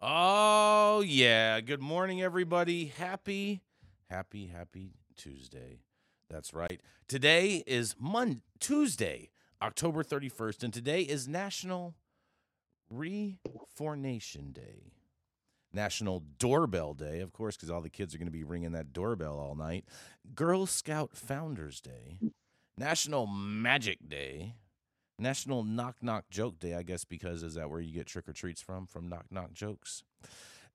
Oh, yeah. Good morning, everybody. Happy, happy, happy Tuesday. That's right. Today is Mon Tuesday, October 31st, and today is National Refornation Day. National Doorbell Day, of course, because all the kids are going to be ringing that doorbell all night. Girl Scout Founders Day. National Magic Day. National Knock Knock Joke Day, I guess, because is that where you get trick or treats from? From Knock Knock Jokes.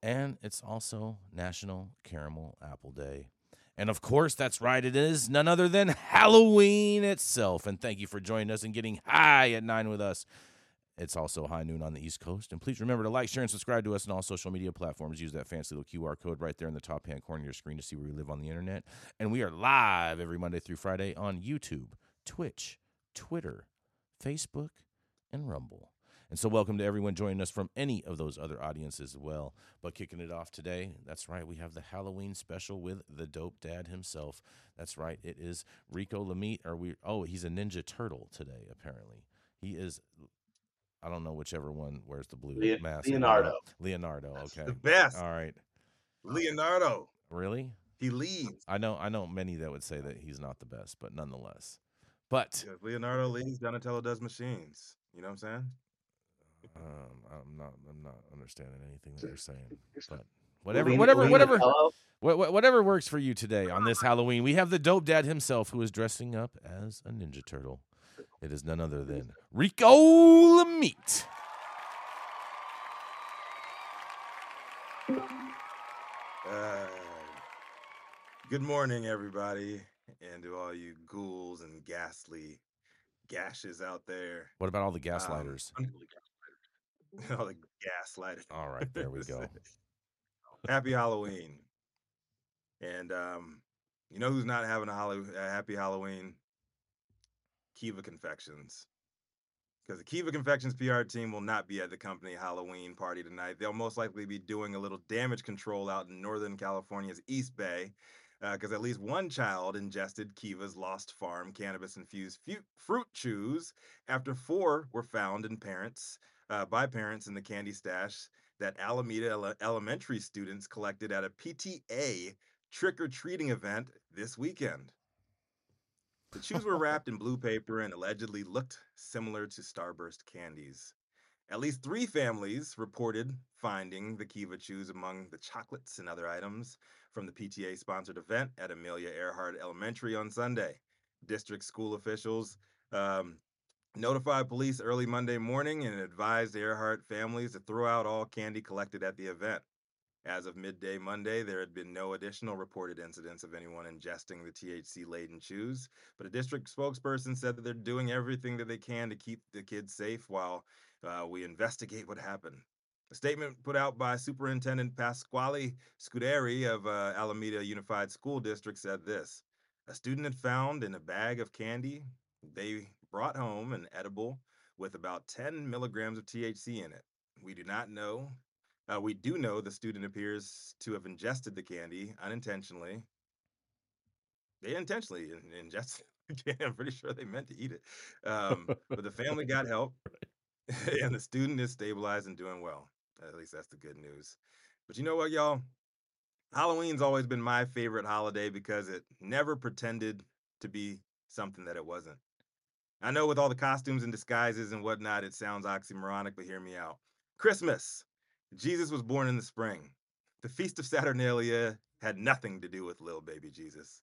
And it's also National Caramel Apple Day. And of course, that's right, it is none other than Halloween itself. And thank you for joining us and getting high at nine with us. It's also high noon on the East Coast. And please remember to like, share, and subscribe to us on all social media platforms. Use that fancy little QR code right there in the top hand corner of your screen to see where we live on the internet. And we are live every Monday through Friday on YouTube, Twitch, Twitter, Facebook, and Rumble. And so, welcome to everyone joining us from any of those other audiences as well. But kicking it off today, that's right, we have the Halloween special with the dope dad himself. That's right, it is Rico Lamitte. Or we? Oh, he's a Ninja Turtle today. Apparently, he is. I don't know whichever one wears the blue Lea- mask. Leonardo. Leonardo. Okay. The best. All right. Leonardo. Really? He leads. I know. I know many that would say that he's not the best, but nonetheless. But If Leonardo leads, Donatello does machines. You know what I'm saying? Um, I'm not. I'm not understanding anything that you're saying. But whatever, whatever, whatever, Donatello. wha- wha- whatever works for you today on this Halloween. We have the dope dad himself, who is dressing up as a Ninja Turtle. It is none other than Rico Lamitte. Uh, good morning, everybody, and to all you ghouls and ghastly gashes out there. What about all the Um, gaslighters? all the gaslighters. All right, there we go. happy Halloween. And um, you know who's not having a, Hallow- a happy Halloween? Kiva Confections. Because the Kiva Confections PR team will not be at the company Halloween party tonight. They'll most likely be doing a little damage control out in Northern California's East Bay. Because at least one child ingested Kiva's Lost Farm cannabis infused fu- fruit chews after four were found in parents uh, by parents in the candy stash that Alameda Ele- Elementary students collected at a PTA trick or treating event this weekend. The chews were wrapped in blue paper and allegedly looked similar to Starburst candies. At least three families reported finding the Kiva chews among the chocolates and other items from the PTA sponsored event at Amelia Earhart Elementary on Sunday. District school officials um, notified police early Monday morning and advised Earhart families to throw out all candy collected at the event. As of midday Monday, there had been no additional reported incidents of anyone ingesting the THC laden chews, but a district spokesperson said that they're doing everything that they can to keep the kids safe while uh, we investigate what happened. A statement put out by Superintendent Pasquale Scuderi of uh, Alameda Unified School District said this A student had found in a bag of candy they brought home an edible with about 10 milligrams of THC in it. We do not know. Uh, we do know the student appears to have ingested the candy unintentionally. they intentionally in- ingest candy. I'm pretty sure they meant to eat it. Um, but the family got help, and the student is stabilized and doing well. At least that's the good news. But you know what, y'all? Halloween's always been my favorite holiday because it never pretended to be something that it wasn't. I know with all the costumes and disguises and whatnot, it sounds oxymoronic, but hear me out. Christmas. Jesus was born in the spring. The Feast of Saturnalia had nothing to do with little baby Jesus.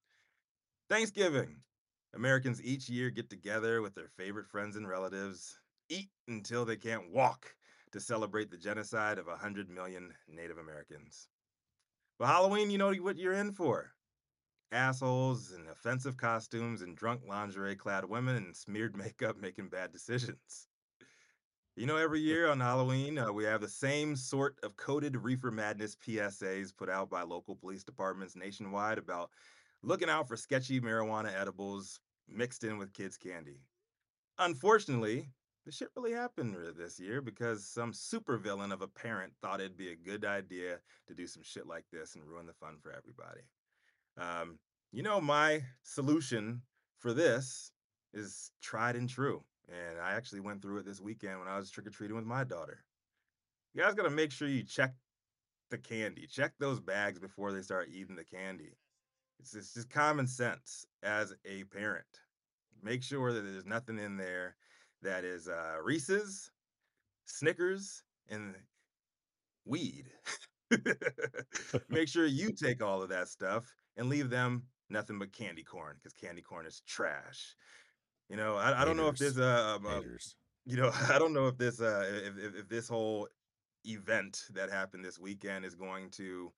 Thanksgiving. Americans each year get together with their favorite friends and relatives, eat until they can't walk to celebrate the genocide of 100 million Native Americans. But Halloween, you know what you're in for assholes and offensive costumes and drunk lingerie clad women and smeared makeup making bad decisions. You know, every year on Halloween, uh, we have the same sort of coded reefer madness PSAs put out by local police departments nationwide about looking out for sketchy marijuana edibles mixed in with kids' candy. Unfortunately, this shit really happened this year because some supervillain of a parent thought it'd be a good idea to do some shit like this and ruin the fun for everybody. Um, you know, my solution for this is tried and true. And I actually went through it this weekend when I was trick or treating with my daughter. You guys got to make sure you check the candy, check those bags before they start eating the candy. It's just common sense as a parent. Make sure that there's nothing in there that is uh, Reese's, Snickers, and weed. Make sure you take all of that stuff and leave them nothing but candy corn because candy corn is trash. You know, I, I don't know if a, um, a you know, I don't know if this uh if, if, if this whole event that happened this weekend is going to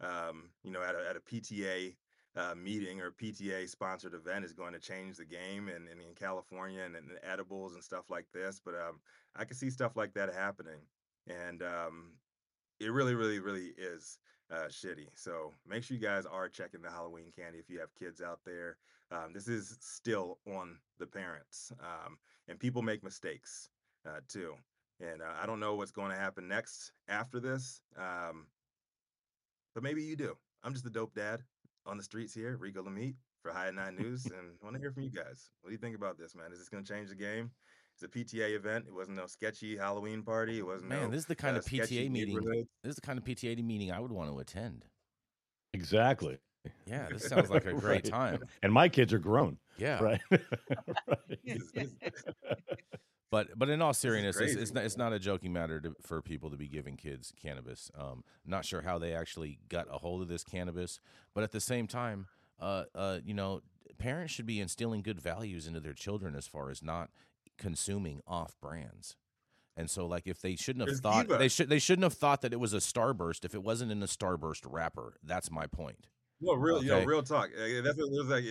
um, you know, at a at a PTA uh, meeting or PTA sponsored event is going to change the game and, and in California and, and edibles and stuff like this. But um, I can see stuff like that happening. And um, it really, really, really is uh, shitty. So make sure you guys are checking the Halloween candy if you have kids out there. Um, this is still on the parents, um, and people make mistakes uh, too. And uh, I don't know what's going to happen next after this, um, but maybe you do. I'm just a dope dad on the streets here, Rico Lamitte for High Nine News, and I want to hear from you guys. What do you think about this, man? Is this going to change the game? It's a PTA event. It wasn't no sketchy Halloween party. It wasn't Man, no this is the kind uh, of PTA meeting. This is the kind of PTA meeting I would want to attend. Exactly. Yeah, this sounds like a great Right. time. And my kids are grown, Yeah, right? Right. It's- it's- but but in all seriousness, it's, it's not, it's not a joking matter to, for people to be giving kids cannabis. Um, not sure how they actually got a hold of this cannabis, but at the same time, uh, uh, you know, parents should be instilling good values into their children as far as not consuming off brands. And so, like, if they shouldn't have There's thought Diva. they should they shouldn't have thought that it was a Starburst if it wasn't in a Starburst wrapper. That's my point. No, real, yo, Okay. real talk. That's what it looks like.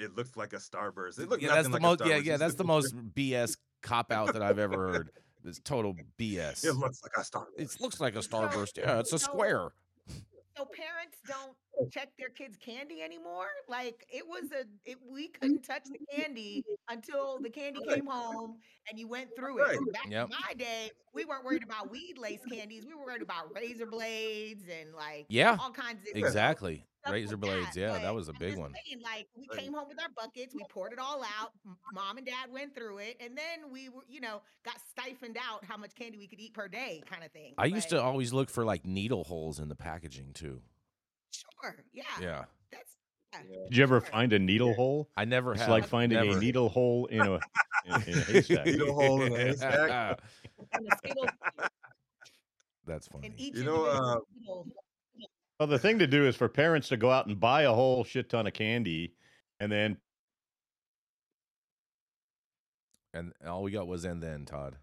It, looks like a starburst. It looks yeah, that's the like most. a Yeah, starburst. yeah, It's that's the most BS cop out that I've ever heard. It's total BS. It looks like a starburst. It looks like a starburst. Yeah, it's a square. So parents don't check their kids' candy anymore. Like it was a, it, we couldn't touch the candy until the candy came home and you went through Right. it. Back Yep. in my day, we weren't worried about weed lace candies. We were worried about razor blades and like Yeah, all kinds of exactly. Stuff Razor like blades. that. Yeah, But that was a I'm big one. saying, like we Right. came home with our buckets, we poured it all out. Mom and dad went through it, and then we were, you know, got stifled out how much candy we could eat per day, kind of thing. I used to always look for like needle holes in the packaging too. sure, yeah, Yeah, that's. Yeah. Did you ever sure. find a needle hole? I never It's have. like finding never. a needle hole in a in, in a haystack. Needle hole in a haystack. And a single- That's funny. You know, uh, needle- Well, the thing to do is for parents to go out and buy a whole shit ton of candy, and then and all we got was and then Todd.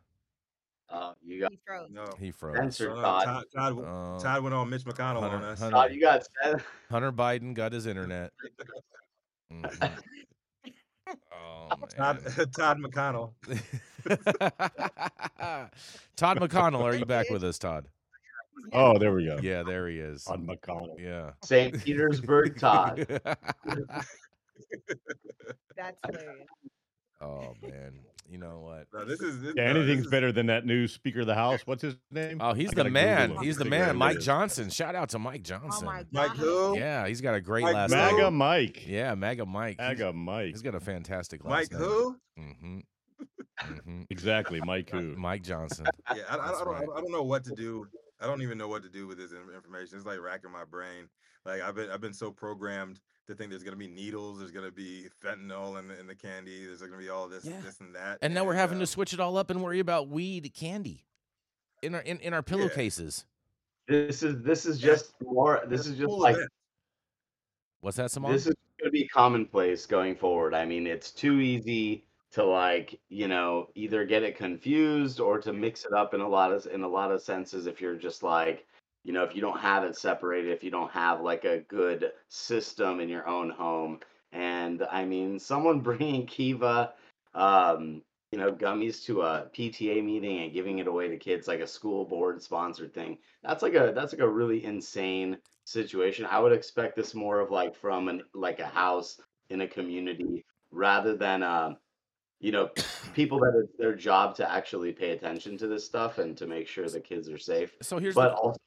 Uh, you got he froze. No. He froze. Answer. No, no, Todd. Todd, Todd, Uh, Todd went on Mitch McConnell Hunter- on us. Hunter- Todd, you got seven. Hunter Biden got his internet. Mhm. Oh Todd, man. Todd McConnell. Todd McConnell, are you back with us, Todd? Oh, there we go. Yeah, there he is. On McConnell. Yeah. St. Petersburg Todd. That's hilarious. oh man. You know what? No, this is this, Yeah, no, this anything's is- better than that new Speaker of the House. What's his name? Oh, he's I the gotta Google man. He's the man. Mike. Johnson. Shout out to Mike Oh Johnson. my god. Mike who? Yeah, he's got a great Mike last Who? name. MAGA Mike. Yeah, MAGA Mike. He's- Mike. He's got a fantastic Mike last name. Mike, who? Mm-hmm. mm-hmm. Exactly, Mike who. Mike Johnson. Yeah, I, I, I, don't, right. I don't know what to do. I don't even know what to do with this information. It's like racking my brain. Like I've been I've been so programmed to think there's gonna be needles, there's gonna be fentanyl in the, in the candy, there's gonna be all this Yeah. this and that. And now we're having uh, to switch it all up and worry about weed candy in our in, in our pillowcases. This is this is just more. This is just like event. What's that, Saman? this is going to be commonplace going forward. I mean, it's too easy to like you know either get it confused or to mix it up in a lot of in a lot of senses. If you're just like you know if you don't have it separated, if you don't have like a good system in your own home, and I mean someone bringing Kiva. Um, you know, gummies to a PTA meeting and giving it away to kids like a school board sponsored thing. That's like a that's like a really insane situation. I would expect this more of like from an like a house in a community rather than um you know people that it's their job to actually pay attention to this stuff and to make sure the kids are safe. so here's But the, also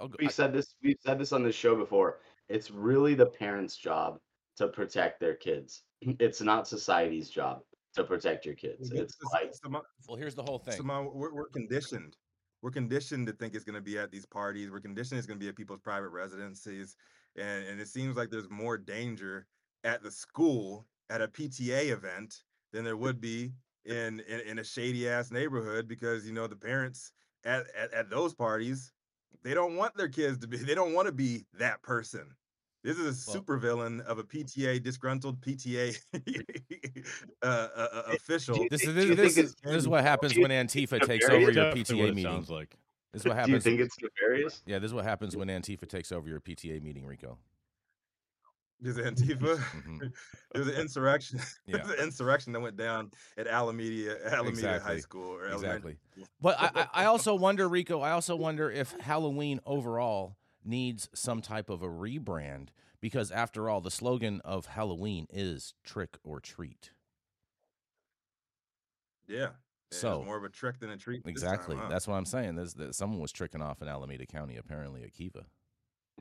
I'll go- we've said this we've said this on this show before. It's really the parents' job to protect their kids. It's not society's job to protect your kids. It's- It's it's- like Saman- well, here's the whole thing. Saman, we're, we're conditioned. We're conditioned to think it's going to be at these parties. We're conditioned it's going to be at people's private residences, and and it seems like there's more danger at the school at a PTA event than there would be in in, in a shady ass neighborhood because you know the parents at, at at those parties they don't want their kids to be they don't want to be that person. This is a Well- supervillain of a PTA disgruntled PTA uh, uh, uh, official. you This think- is do this, is this is what happens when Antifa takes over your PTA it meeting. sounds like. This is what happens. do you think it's nefarious? yeah, this is what happens when Antifa takes over your PTA meeting, Rico. There's Antifa. Mhm. There's an insurrection. Yeah. There's an insurrection that went down at Alameda, Alameda Exactly. High School. Exactly. But I, I also wonder, Rico. I also wonder if Halloween overall needs some type of a rebrand because, after all, the slogan of Halloween is "trick or treat." Yeah. So- more of a trick than a treat. this time, Exactly. huh? That's what I'm saying. There's, that someone was tricking off in Alameda County, apparently at Kiva.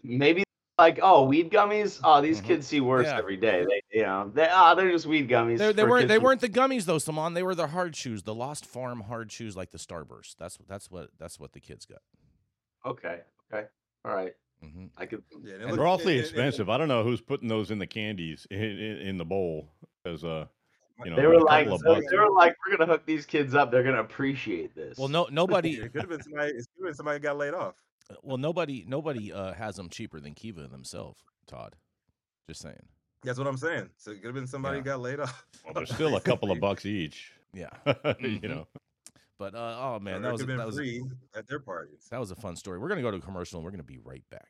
Maybe like oh weed gummies. Oh these Mhm. kids see worse Yeah. every day. They you know they ah they're just weed gummies. They, they weren't. They weren't the gummies though, Saman. They were the hard shoes, the Lost Farm hard shoes, like the Starburst. That's that's what that's what the kids got. Okay. Okay. All right. hmm I could. Yeah, and it And look- They're awfully and- and- and- expensive. I don't know who's putting those in the candies in, in, in the bowl because uh, you know, They were like couple of they, were like we're gonna hook these kids up. They're gonna appreciate this. Well, no, nobody. It could have been somebody. It could have been somebody got laid off. Well, nobody. Nobody uh, has them cheaper than Kiva themselves. Todd, just saying. That's what I'm saying. So it could have been somebody Yeah. got laid off. Well, they're still a couple of bucks each. Yeah. you Mhm. know, But uh, oh man, that was that was free at their parties. that was a fun story. We're gonna go to a commercial and we're gonna be right back.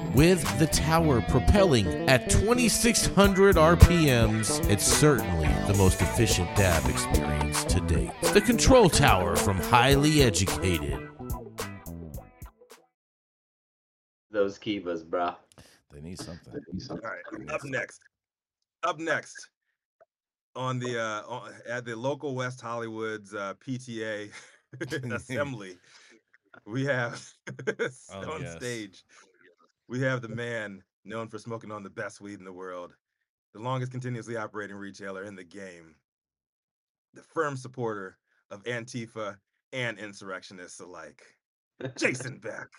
with the tower propelling at 2600 RPMs, it's certainly the most efficient dab experience to date. The Control Tower from Highly Educated. those kivas, bruh. They need something. All right. Up next. Up next on the uh on, at the local West Hollywood's uh PTA assembly, we have Oh, on yes. stage we have the man known for smoking on the best weed in the world, the longest continuously operating retailer in the game, the firm supporter of Antifa and insurrectionists alike, Jason Beck.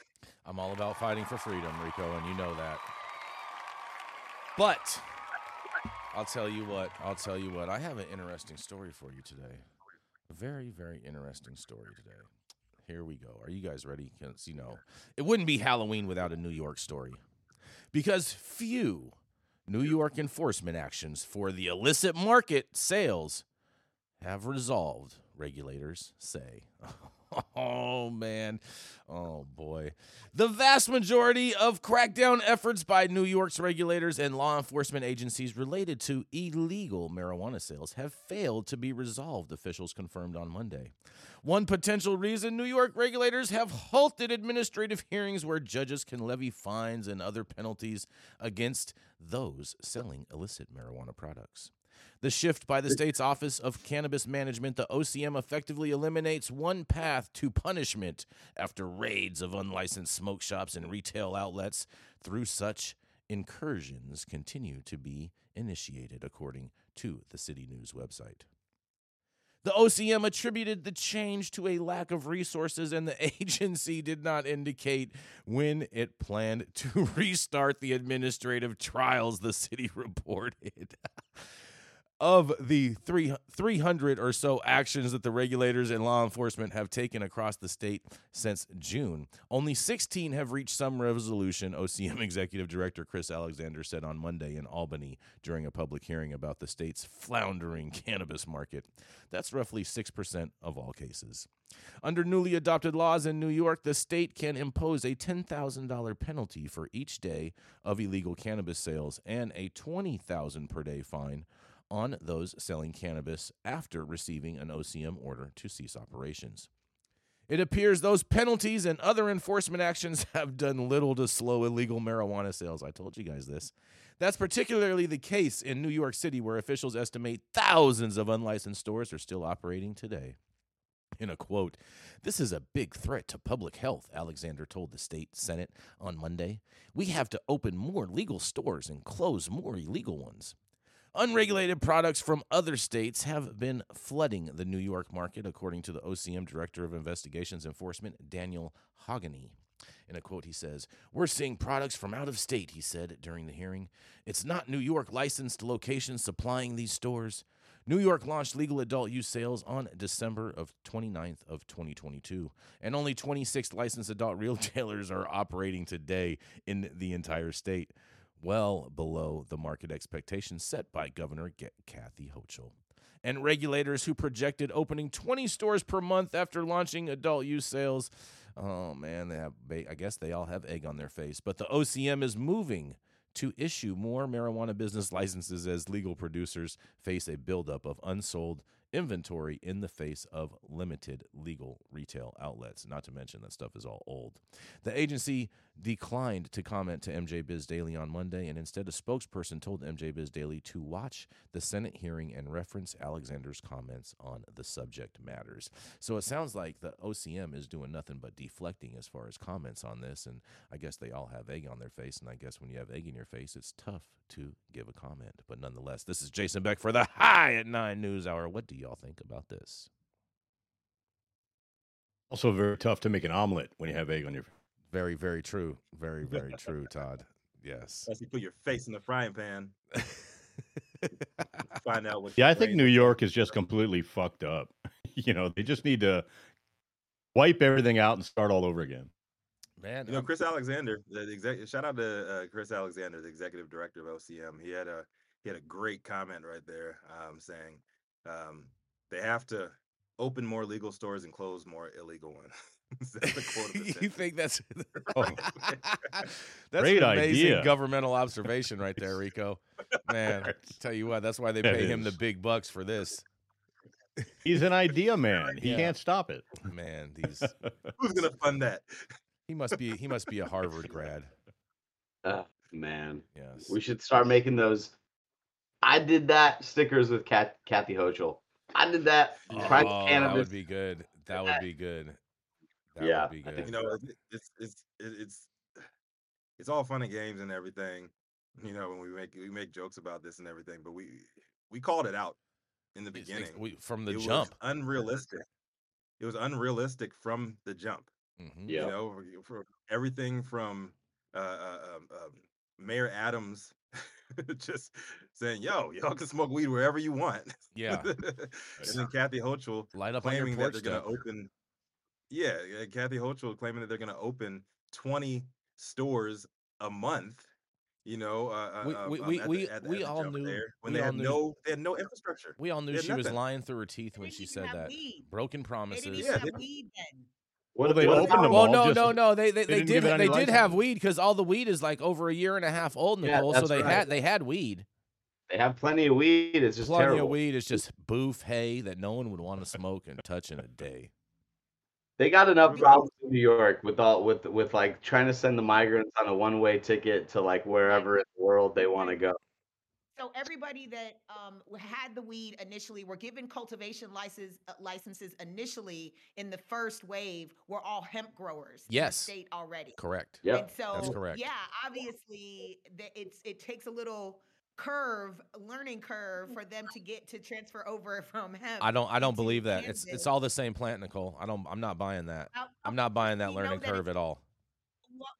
I'm all about fighting for freedom, Rico, and you know that. But I'll tell you what, I'll tell you what, I have an interesting story for you today. A very, very interesting story today. Here we go. Are you guys ready? Because, you know, it wouldn't be Halloween without a New York story. Because few New York enforcement actions for the illicit market sales have resolved, regulators say. Oh man. Oh boy. The vast majority of crackdown efforts by New York's regulators and law enforcement agencies related to illegal marijuana sales have failed to be resolved, officials confirmed on Monday. One potential reason New York regulators have halted administrative hearings where judges can levy fines and other penalties against those selling illicit marijuana products. The shift by the state's Office of Cannabis Management, the OCM, effectively eliminates one path to punishment after raids of unlicensed smoke shops and retail outlets. Through such incursions, continue to be initiated, according to the City News website. The OCM attributed the change to a lack of resources, and the agency did not indicate when it planned to restart the administrative trials, the city reported. Of the three, 300 or so actions that the regulators and law enforcement have taken across the state since June, only 16 have reached some resolution, OCM Executive Director Chris Alexander said on Monday in Albany during a public hearing about the state's floundering cannabis market. That's roughly 6% of all cases. Under newly adopted laws in New York, the state can impose a $10,000 penalty for each day of illegal cannabis sales and a 20,000 per day fine on those selling cannabis after receiving an OCM order to cease operations. It appears those penalties and other enforcement actions have done little to slow illegal marijuana sales. I told you guys this. That's particularly the case in New York City, where officials estimate thousands of unlicensed stores are still operating today. In a quote, this is a big threat to public health, Alexander told the state Senate on Monday. We have to open more legal stores and close more illegal ones. Unregulated products from other states have been flooding the New York market, according to the OCM Director of Investigations Enforcement, Daniel Hogany. In a quote, he says, We're seeing products from out of state, he said during the hearing. It's not New York licensed locations supplying these stores. New York launched legal adult use sales on December of 29th of 2022, and only 26 licensed adult retailers are operating today in the entire state well below the market expectations set by Governor Kathy Hochul. And regulators who projected opening 20 stores per month after launching adult use sales. Oh man, they have I guess they all have egg on their face. But the OCM is moving to issue more marijuana business licenses as legal producers face a buildup of unsold inventory in the face of limited legal retail outlets. Not to mention that stuff is all old. The agency declined to comment to MJ Biz Daily on Monday, and instead, a spokesperson told MJ Biz Daily to watch the Senate hearing and reference Alexander's comments on the subject matters. So it sounds like the OCM is doing nothing but deflecting as far as comments on this, and I guess they all have egg on their face, and I guess when you have egg in your face, it's tough to give a comment. But nonetheless, this is Jason Beck for the High at Nine News Hour. What do y'all think about this? Also, very tough to make an omelet when you have egg on your. Very, very true. Very, very true, Todd. Yes. Unless you put your face in the frying pan. Find out what. Yeah, I think New York is just completely fucked up. you know, they just need to wipe everything out and start all over again. Man, You know, Chris Alexander, the exec- shout out to uh, Chris Alexander, the executive director of OCM. He had a he had a great comment right there, um, saying um, they have to open more legal stores and close more illegal ones. the quote of the you think that's Oh. that's Great an amazing idea. governmental observation right there, Rico. Man, tell you what, that's why they That pay him the big bucks for this. He's an idea man. He Yeah. can't stop it. Man, these Who's gonna fund that? he must be he must be a Harvard grad. Uh, man, Yes. we should start making those. I did that stickers with Kat, Kathy Hochul. I did that. Oh, that cannabis. would be good. That would be good. That Yeah, would be good. You know, it- it's it's it's it's all fun and games and everything. You know, when we make we make jokes about this and everything, but we we called it out in the beginning. it's- we- from the it jump. was unrealistic. It was unrealistic from the jump. Mhm. Yeah. You know, for, for everything from uh, uh, um, um, Mayor Adams just saying, "Yo, y'all can smoke weed wherever you want." Yeah. and then Kathy Hochul Light up on your claiming that they're going to open. Yeah, Kathy Hochul claiming that they're going to open 20 stores a month, You know, uh, We uh, we um, we at the, at, the- we the all knew there when we they all had knew no they had no infrastructure. we all knew They had she was lying through her teeth when she said that. weed. Broken They didn't promises. even Yeah, have they- weed then. Well, What they what opened them Well, all. no, just, no, no. They they, they they didn't did give it ha- any they did have weed because all the weed is like over a year and a half old, Yeah, Nicole. so they right. had they had weed. They have plenty of weed. It's just Plenty terrible. of weed It's just boof hay that no one would want to smoke and touch in a day. They got enough problems in New York with all with with like trying to send the migrants on a one way ticket to like wherever in the world they want to go. So everybody that um, had the weed initially were given cultivation license, uh, licenses initially in the first wave were all hemp growers in Yes. the state already. Correct. Yeah, And so, That's correct. yeah, obviously, the, it's it takes a little curve, learning curve, for them to get to transfer over from hemp. I don't I don't believe that. It's Kansas. it's all the same plant, Nicole. I don't I'm not buying that. I'm not buying that learning that curve it's- at all.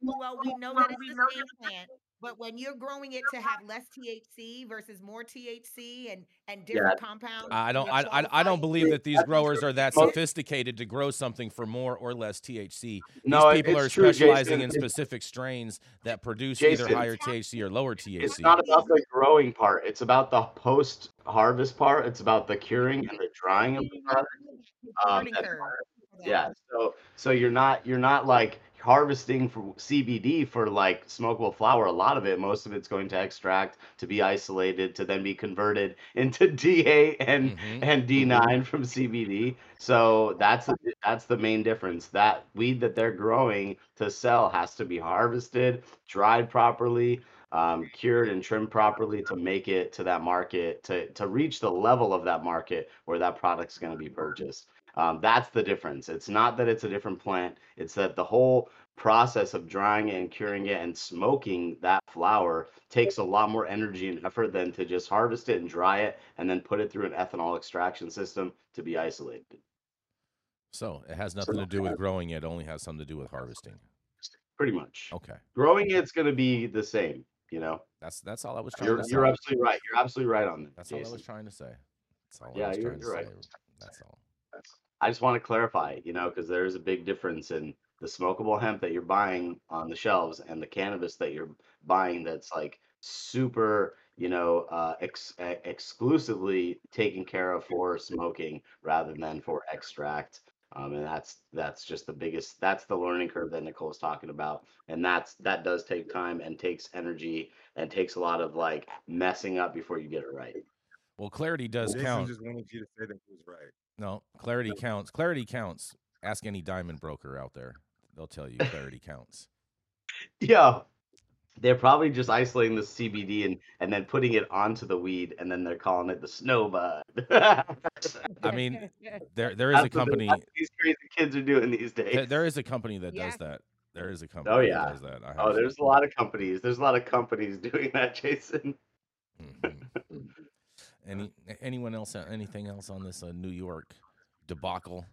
Well, well, we know that it's the same plant, but when you're growing it to have less THC versus more THC and and different compounds, I don't I, I, I don't believe that these growers are that sophisticated to grow something for more or less THC. These No, it- people are true, specializing Jason. in It's- specific strains that produce either higher THC or lower THC. It's not about the growing part. It's about the post harvest part. It's about the curing and the drying of the product. Um, learning that's curve. for that. Yeah. So so you're not you're not like harvesting for CBD for like smokable flower. A lot of it, most of it's going to extract to be isolated to then be converted into D8 and Mhm. and D9 from CBD. So that's the, that's the main difference. That weed that they're growing to sell has to be harvested, dried properly, um, cured and trimmed properly to make it to that market to to reach the level of that market where that product's going to be purchased. Um, that's the difference. It's not that it's a different plant. It's that the whole process of drying it and curing it and smoking that flower takes a lot more energy and effort than to just harvest it and dry it and then put it through an ethanol extraction system to be isolated. So it has nothing to do with growing it, only has something to do with harvesting. Pretty much. Okay. Growing it's going to be the same. You know, That's that's all I was trying you're to say. you're absolutely right. You're absolutely right on that. That's all I was trying to say. That's all Yeah, I was you're- trying you're right. say. That's all. I just want to clarify, you know, because there is a big difference in the smokable hemp that you're buying on the shelves and the cannabis that you're buying that's like super, you know, uh, ex- e- exclusively taken care of for smoking rather than for extract. Um, and that's that's just the biggest. That's the learning curve that Nicole's talking about, and that's that does take time and takes energy and takes a lot of like messing up before you get it right. Well, clarity does Jason count. just wanted you to say that he was right. No, clarity counts. Clarity counts. Ask any diamond broker out there. They'll tell you clarity counts. Yeah. They're probably just isolating the CBD and, and then putting it onto the weed and then they're calling it the snow bud. I mean, There there is a That's what the- company that's what these crazy kids are doing these there, days. there is a company that Yeah. does that. There is a company Oh, that yeah. does that. I Oh, there's a lot of companies. There's a lot of companies doing that, Jason. Mhm. Any anyone else? uh, Anything else on this uh, New York debacle?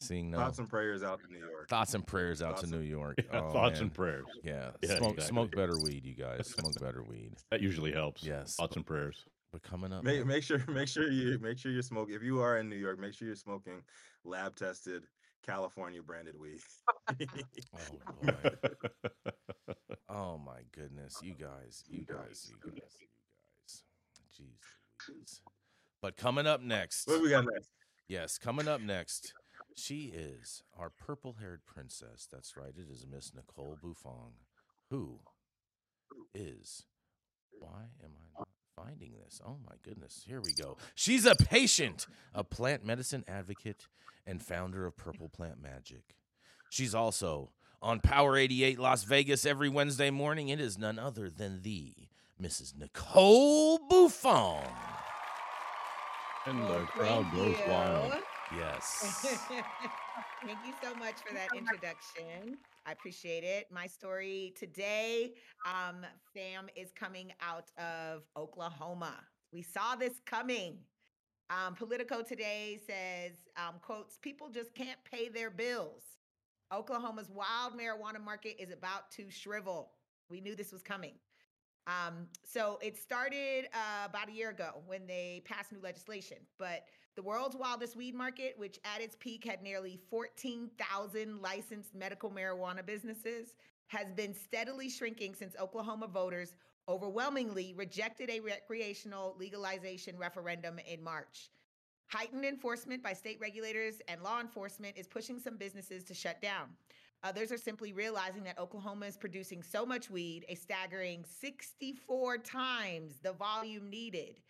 Seeing no Thoughts and prayers out to New York. thoughts and prayers out Thoughts to New York. Yeah, Oh, thoughts man. and prayers. Yeah, Yeah, smoke exactly. smoke better weed, you guys. Smoke better weed. That usually helps. Yes, Thoughts and prayers. but coming up, Make, man, make sure make sure you make sure you're smoking. If you are in New York, make sure you're smoking lab tested California branded weed. oh boy, oh my goodness, you guys, you guys, you guys, you guys, jeez. But coming up next, what do we got next? Yes, coming up next, she is our purple haired princess. That's right, it is Miss Nicole Buffong, who is. Why am I not finding this? Oh my goodness, here we go. She's a patient, a plant medicine advocate, and founder of Purple Plant Magic. She's also on Power 88 Las Vegas every Wednesday morning. It is none other than the Mrs. Nicole Buffong. And Well, the crowd goes wild. Yes. Thank you so much for that introduction. I appreciate it. My story today, um, fam, is coming out of Oklahoma. We saw this coming. Um, Politico today says, um, quotes, people just can't pay their bills. Oklahoma's wild marijuana market is about to shrivel. We knew this was coming. Um, so it started uh, about a year ago when they passed new legislation. But the world's wildest weed market, which at its peak had nearly 14,000 licensed medical marijuana businesses, has been steadily shrinking since Oklahoma voters overwhelmingly rejected a recreational legalization referendum in March. Heightened enforcement by state regulators and law enforcement is pushing some businesses to shut down. Others are simply realizing that Oklahoma is producing so much weed, a staggering 64 times the volume needed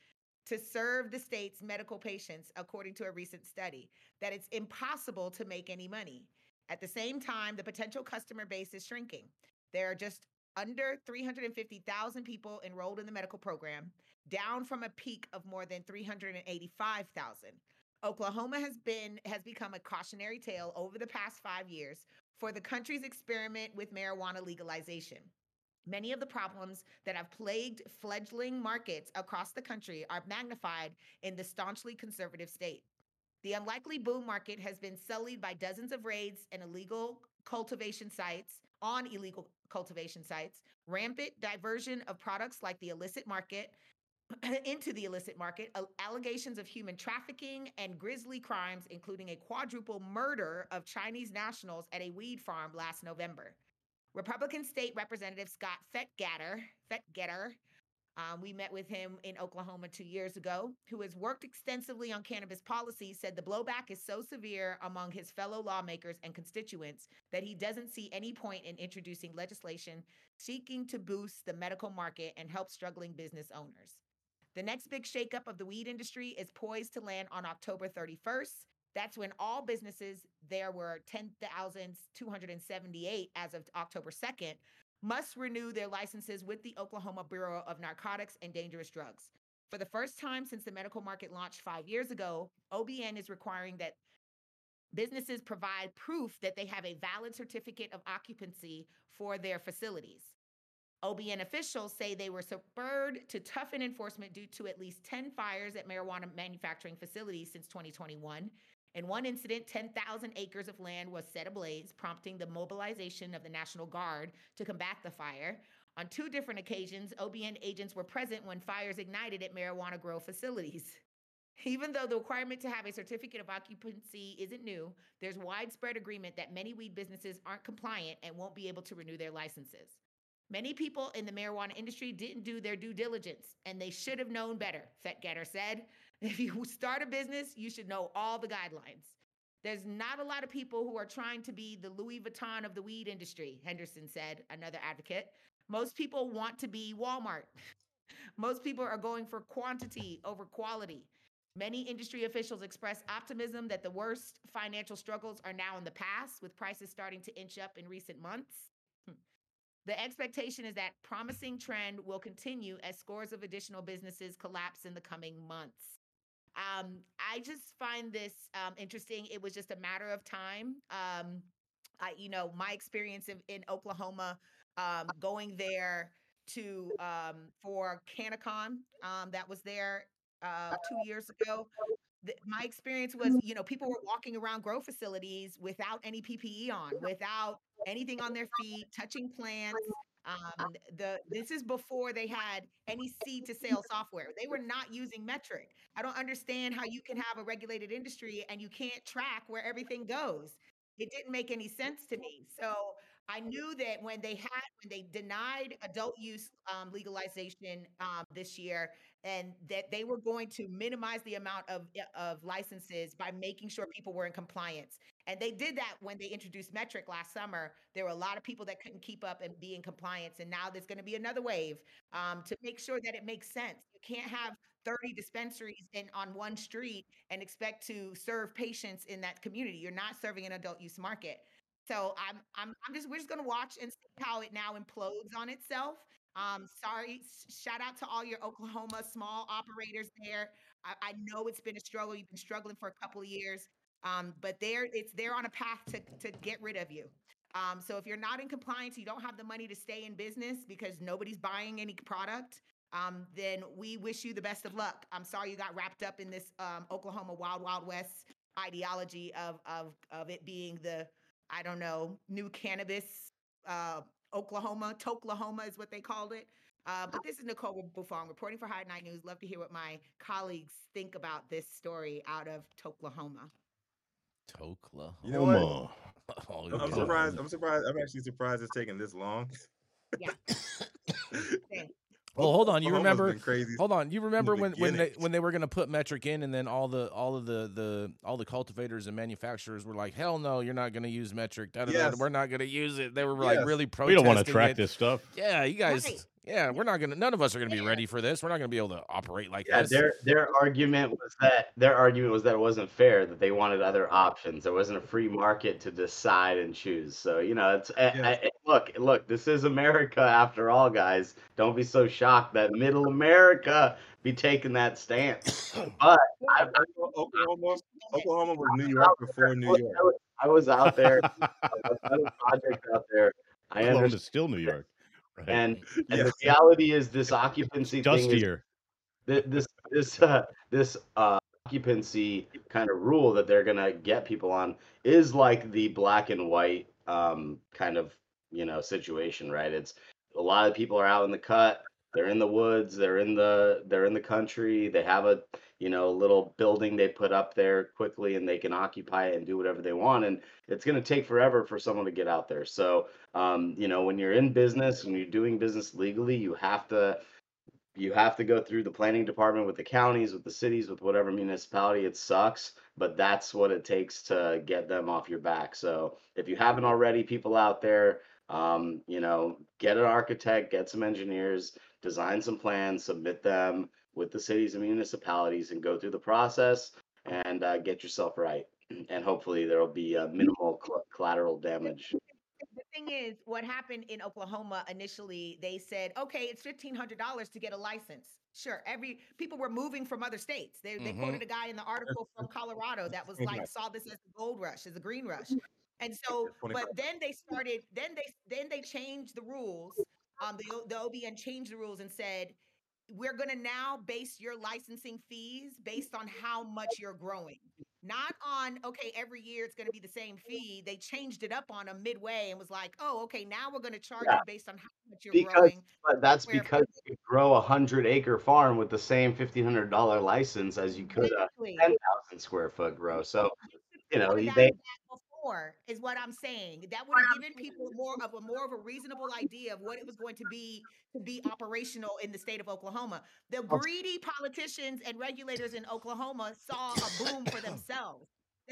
to serve the state's medical patients, according to a recent study, that it's impossible to make any money. At the same time, the potential customer base is shrinking. There are just under 350,000 people enrolled in the medical program, down from a peak of more than 385,000. Oklahoma has been has become a cautionary tale over the past 5 years for the country's experiment with marijuana legalization. Many of the problems that have plagued fledgling markets across the country are magnified in the staunchly conservative state. The unlikely boom market has been sullied by dozens of raids and illegal cultivation sites on illegal cultivation sites, rampant diversion of products like the illicit market into the illicit market, allegations of human trafficking and grisly crimes, including a quadruple murder of Chinese nationals at a weed farm last November. Republican State Representative Scott Fetgatter, Fetgetter, um, we met with him in Oklahoma two years ago, who has worked extensively on cannabis policy, said the blowback is so severe among his fellow lawmakers and constituents that he doesn't see any point in introducing legislation seeking to boost the medical market and help struggling business owners. The next big shakeup of the weed industry is poised to land on October 31st. That's when all businesses, there were 10,278 as of October 2nd, must renew their licenses with the Oklahoma Bureau of Narcotics and Dangerous Drugs. For the first time since the medical market launched five years ago, OBN is requiring that businesses provide proof that they have a valid certificate of occupancy for their facilities. OBN officials say they were spurred to toughen enforcement due to at least 10 fires at marijuana manufacturing facilities since 2021. In one incident, 10,000 acres of land was set ablaze, prompting the mobilization of the National Guard to combat the fire. On two different occasions, OBN agents were present when fires ignited at marijuana grow facilities. Even though the requirement to have a certificate of occupancy isn't new, there's widespread agreement that many weed businesses aren't compliant and won't be able to renew their licenses. Many people in the marijuana industry didn't do their due diligence, and they should have known better, Fetgatter said. If you start a business, you should know all the guidelines. There's not a lot of people who are trying to be the Louis Vuitton of the weed industry, Henderson said, another advocate. Most people want to be Walmart. Most people are going for quantity over quality. Many industry officials express optimism that the worst financial struggles are now in the past, with prices starting to inch up in recent months. The expectation is that promising trend will continue as scores of additional businesses collapse in the coming months. Um, I just find this um, interesting. It was just a matter of time. Um, I, you know, my experience in, in Oklahoma, um, going there to um, for CannaCon um, that was there uh, two years ago. The, my experience was, you know, people were walking around grow facilities without any PPE on, without anything on their feet, touching plants. Um, the this is before they had any seed to sale software. They were not using Metrc. I don't understand how you can have a regulated industry and you can't track where everything goes. It didn't make any sense to me. So I knew that when they had when they denied adult use um, legalization um, this year, and that they were going to minimize the amount of of licenses by making sure people were in compliance. And they did that when they introduced Metrc last summer. There were a lot of people that couldn't keep up and be in compliance, and now there's going to be another wave um, to make sure that it makes sense. You can't have 30 dispensaries in on one street and expect to serve patients in that community. You're not serving an adult use market. So I'm I'm I'm just we're just gonna watch and see how it now implodes on itself. Um, sorry, shout out to all your Oklahoma small operators there. I, I know it's been a struggle. You've been struggling for a couple of years, um, but they're it's they're on a path to to get rid of you. Um, so if you're not in compliance, you don't have the money to stay in business because nobody's buying any product. Um, then we wish you the best of luck. I'm sorry you got wrapped up in this um, Oklahoma Wild Wild West ideology of of of it being the I don't know, new cannabis, uh, Oklahoma, Toklahoma is what they called it. Uh, but this is Nicole Buffong reporting for High Night News. Love to hear what my colleagues think about this story out of Toklahoma. Toklahoma. You know what? Oh, I'm, I'm yeah. surprised. I'm surprised. I'm actually surprised it's taking this long. Yeah. Same. Well, oh, hold on. You Oklahoma's remember? crazy. Hold on. You remember when when they when they were going to put Metrc in, and then all the all of the the all the cultivators and manufacturers were like, "Hell no, you're not going to use Metrc. Da, da, da, Yes. We're not going to use it." They were like Yes. really We protesting. don't want to track it. this stuff. Yeah, you guys. Right. Yeah, we're not going to. None of us are going to be ready for this. We're not going to be able to operate like Yeah, this. their their argument was that their argument was that it wasn't fair that they wanted other options. There wasn't a free market to decide and choose. So you know, it's eh, Yeah. I- look, look. This is America after all, guys. Don't be so shocked that Middle America be taking that stance. But I, I, Oklahoma, Oklahoma was New York before New York. I was, I was out there. I was a project out there. I understand, still New York. Right. and and Yeah. the reality is this occupancy thing is Dustier. This this uh, this uh, occupancy kind of rule that they're gonna get people on is like the black and white um, kind of you know situation, right? It's a lot of people are out in the cut, they're in the woods, they're in the they're in the country, they have a you know little building they put up there quickly and they can occupy it and do whatever they want and it's going to take forever for someone to get out there so um, you know when you're in business and you're doing business legally you have to you have to go through the planning department with the counties, with the cities, with whatever municipality. It sucks, but that's what it takes to get them off your back. So if you haven't already, people out there, um, you know, get an architect, get some engineers, design some plans, submit them with the cities and municipalities, and go through the process and uh, get yourself right. And hopefully there will be uh, minimal cl- collateral damage. the thing is, what happened in Oklahoma initially, they said, okay, it's fifteen hundred dollars to get a license. Sure, every people were moving from other states. They, they Mhm. quoted a guy in the article from Colorado that was like saw this as a gold rush, as a green rush, and so. But then they started. Then they then they changed the rules. Um, the the OBN changed the rules and said. We're going to now base your licensing fees based on how much you're growing not on okay every year it's going to be the same fee they changed it up on a midway and was like oh okay now we're going to charge Yeah. you based on how much you're Because- growing But that's Square because you could grow a hundred acre farm with the same fifteen hundred dollar license as you could a ten thousand square foot grow. So you know Put you- that they back before is what i'm saying that would have given people more of a more of a reasonable idea of what it was going to be to be operational in the state of oklahoma the greedy politicians and regulators in oklahoma saw a boom for themselves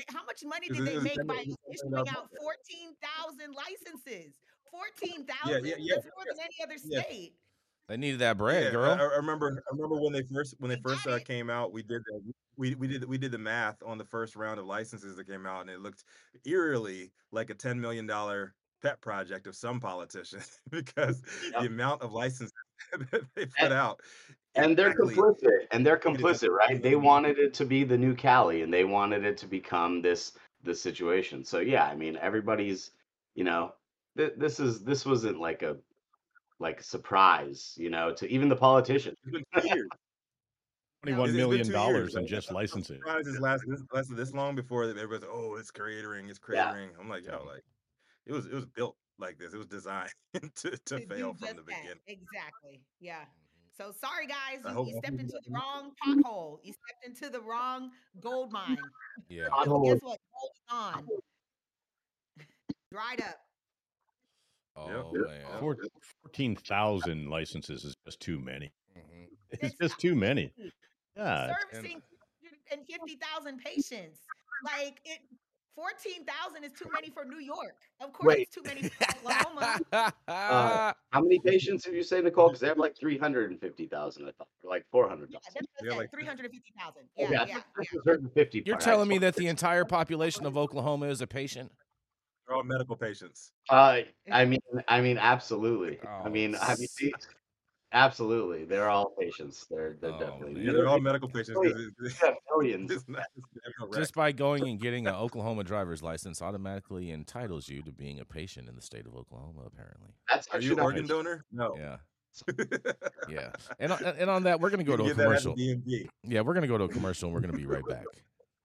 how much money did they make by is it ten issuing thousand? out 14,000 licenses 14,000 yeah, yeah. yeah, that's more than any other Yeah. state They needed that bread, yeah, girl. I, I remember. I remember when they first when they They first uh, came out. We did the, we we did we did the math on the first round of licenses that came out, and it looked eerily like a ten million dollar pet project of some politicians because Yep. the amount of licenses that they put And- out. and they're exactly- complicit and they're complicit, right? They wanted it to be the new Cali and they wanted it to become this this situation. So yeah, I mean everybody's you know th- this is this wasn't like a like surprise, you know, to even the politicians. It's been years. Twenty-one It's- it's been million two dollars years. in I'm- just I'm licensing. surprised last this lasted this long before that everybody's oh it's catering it's Yeah. I'm like yo like it was it was built like this. It was designed to to to fail from just the that. beginning. Exactly. Yeah. So sorry, guys. You, you stepped into the wrong pothole. You stepped into the wrong gold mine. Yeah. Because Pothole. guess what? Gold is on. Dried up. Oh Yep. man. Four, 14,000 licenses is just too many. Mhm. It's It's just too many. Crazy. Yeah. it's- Servicing 250,000 patients. Like it. 14,000 is too many for New York. Of course, Wait. it's too many for Oklahoma. Uh, How many patients have you say, Nicole? Because they have like three hundred and fifty thousand, I thought, or like four hundred Yeah, Yeah, like- 350,000. Yeah, Yeah, yeah, yeah. You're part. Telling me that the entire population of Oklahoma is a patient? They're all medical patients. Uh, I mean, I mean, absolutely. I Oh, mean, have you seen? Absolutely, they're all patients. They're they're Oh, definitely. man. Yeah, they're all medical patients. it- We have millions. it's not, it's Just by going and getting an Oklahoma driver's license automatically entitles you to being a patient in the state of Oklahoma, apparently. That's Are you an organ donor? No. Yeah. Yeah. And, on- and on that, we're going to go to a can get that at the commercial. Yeah, we're going to go to a commercial and we're going to be right back.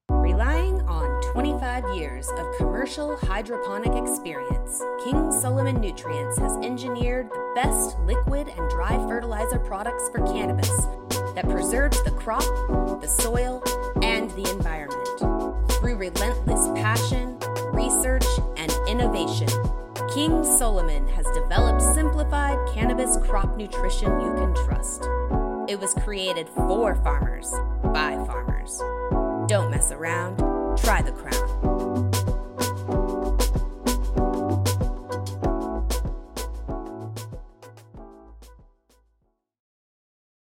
Relying on 25 years of commercial hydroponic experience, King Solomon Nutrients has engineered the best liquid and dry fertilizer products for cannabis that preserves the crop, the soil, and the environment. Through relentless passion, research, and innovation. King Solomon has developed simplified cannabis crop nutrition you can trust. It was created for farmers, by farmers. Don't mess around, try the crown.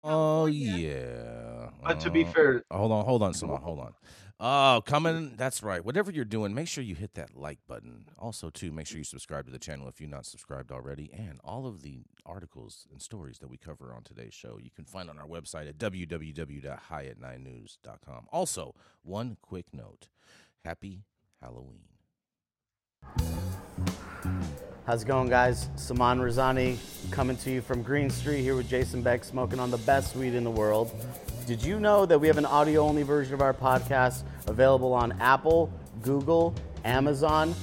Oh yeah. But to be Uh, fair, hold on, hold on, Simone, hold on. Oh, coming. That's right. Whatever you're doing, make sure you hit that like button. Also, too, make sure you subscribe to the channel if you're not subscribed already. And all of the articles and stories that we cover on today's show, you can find on our website at www.highat9news.com. Also, one quick note: Happy Halloween. How's it going, guys? Saman Razani coming to you from Green Street here with Jason Beck, smoking on the best weed in the world. Did you know that we have an audio only version of our podcast available on Apple, Google, Amazon,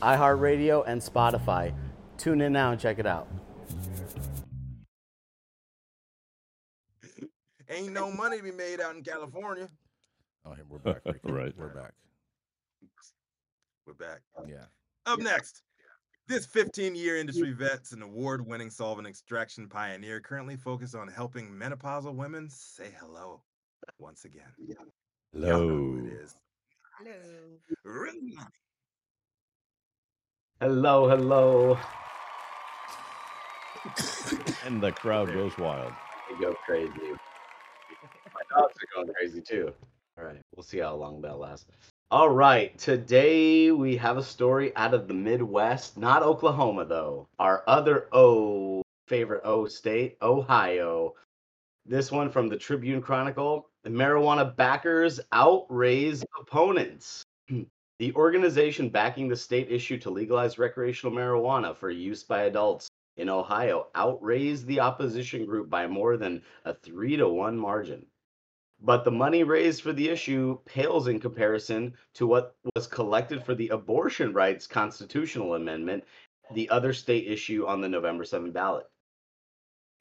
iHeartRadio, and Spotify? Tune in now and check it out. Ain't no money to be made out in California. Oh, here we're back. Ricky. Right. we're back. We're back. Yeah. Up next, this 15 year industry vet's an award winning solvent extraction pioneer currently focused on helping menopausal women say hello once again. Y'all know who it Hello. is. Hello. Hello, hello. And the crowd goes wild. They go crazy. My dogs are going crazy too. All right, we'll see how long that lasts. All right, today we have a story out of the Midwest, not Oklahoma though. Our other O favorite O state, Ohio. This one from the Tribune Chronicle. The marijuana backers outraise opponents. The organization backing the state issue to legalize recreational marijuana for use by adults in Ohio outraised the opposition group by more than a three to one margin but the money raised for the issue pales in comparison to what was collected for the abortion rights constitutional amendment, the other state issue on the November 7 ballot.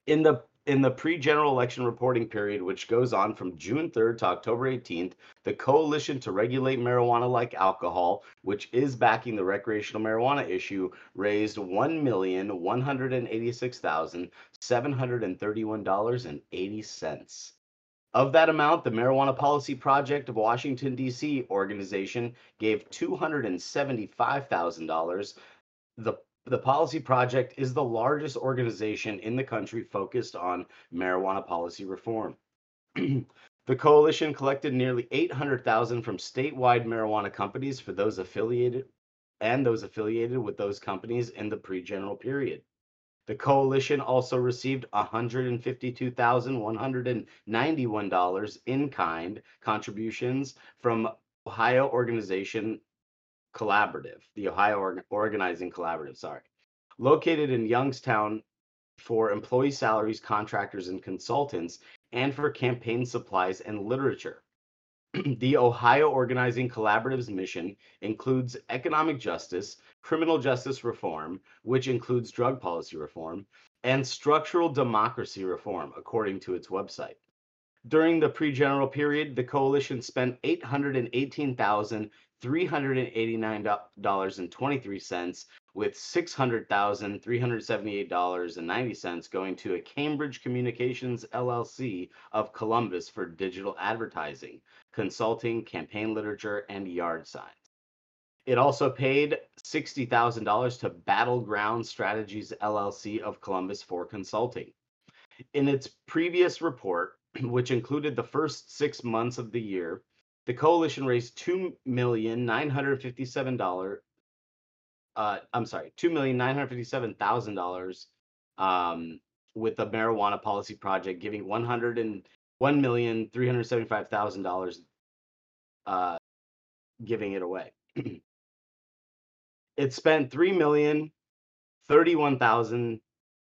In the in the pre-general election reporting period, which goes on from June 3rd to October 18th, the Coalition to Regulate Marijuana Like Alcohol, which is backing the recreational marijuana issue, raised $1,186,731.80. Of that amount, the Marijuana Policy Project of Washington, D.C. organization gave $275,000. The, the Policy Project is the largest organization in the country focused on marijuana policy reform. the coalition collected nearly 800,000 from statewide marijuana companies for those affiliated and those affiliated with those companies in the pre-general period. The coalition also received $152,191 in kind contributions from Ohio Organization Collaborative, the Ohio Org- Organizing Collaborative, sorry, located in Youngstown for employee salaries, contractors, and consultants, and for campaign supplies and literature. the Ohio Organizing Collaborative's mission includes economic justice, criminal justice reform, which includes drug policy reform, and structural democracy reform, according to its website. During the pre general period, the coalition spent $818,389.23, with $600,378.90 going to a Cambridge Communications LLC of Columbus for digital advertising, consulting, campaign literature, and yard signs. It also paid $60,000 to Battleground Strategies LLC of Columbus for consulting. In its previous report, which included the first six months of the year, the coalition raised $2,957,000 uh, I'm sorry, two million nine hundred fifty-seven thousand dollars, um, with the marijuana policy project giving one hundred and one million three hundred seventy-five thousand dollars, uh, giving it away. it spent three million thirty-one thousand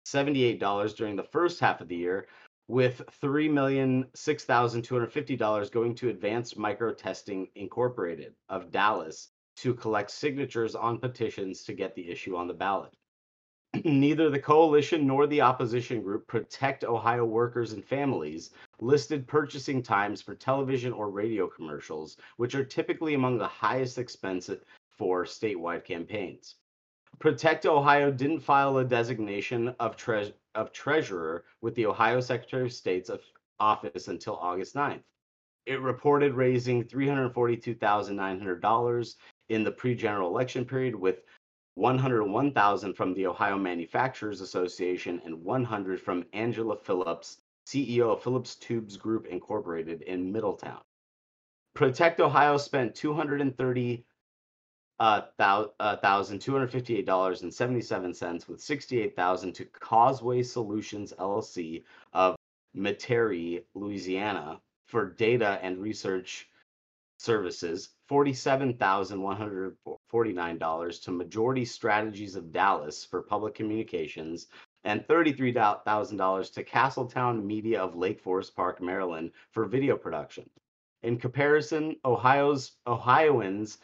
seventy-eight dollars during the first half of the year, with three million six thousand two hundred fifty dollars going to Advanced Micro Testing Incorporated of Dallas to collect signatures on petitions to get the issue on the ballot. Neither the coalition nor the opposition group Protect Ohio Workers and Families listed purchasing times for television or radio commercials, which are typically among the highest expense for statewide campaigns. Protect Ohio didn't file a designation of, tre- of treasurer with the Ohio Secretary of State's of- office until August 9th. It reported raising $342,900 in the pre-general election period with 101,000 from the Ohio Manufacturers Association and 100 from Angela Phillips, CEO of Phillips Tubes Group Incorporated in Middletown. Protect Ohio spent 230 uh, thousand two hundred fifty-eight dollars and seventy-seven with sixty-eight thousand to Causeway Solutions LLC of Metairie, Louisiana, for data and research services. Forty-seven thousand one hundred forty-nine dollars to Majority Strategies of Dallas for public communications, and thirty-three thousand dollars to Castletown Media of Lake Forest Park, Maryland, for video production. In comparison, Ohio's Ohioans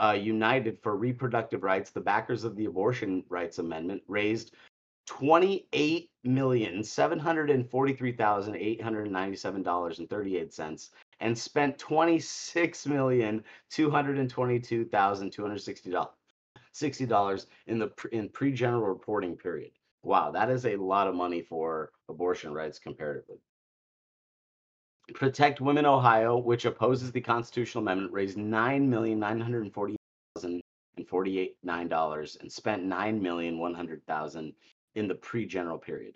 uh, United for Reproductive Rights, the backers of the Abortion Rights Amendment, raised twenty-eight million seven hundred and forty-three thousand eight hundred ninety-seven dollars and thirty-eight cents, and spent twenty-six million two hundred and twenty-two thousand two hundred sixty dollars sixty dollars in the in pre-general reporting period. Wow, that is a lot of money for abortion rights comparatively. Protect Women Ohio, which opposes the constitutional amendment, raised nine million nine hundred forty thousand and forty-eight nine dollars and spent nine million one hundred thousand in the pre-general period.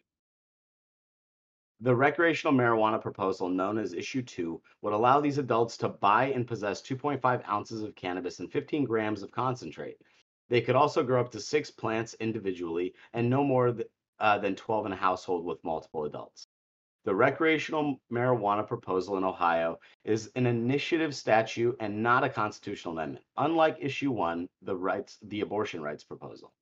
The recreational marijuana proposal, known as Issue 2, would allow these adults to buy and possess 2.5 ounces of cannabis and 15 grams of concentrate. They could also grow up to six plants individually and no more th- uh, than 12 in a household with multiple adults. The recreational marijuana proposal in Ohio is an initiative statute and not a constitutional amendment, unlike issue 1, the rights the abortion rights proposal.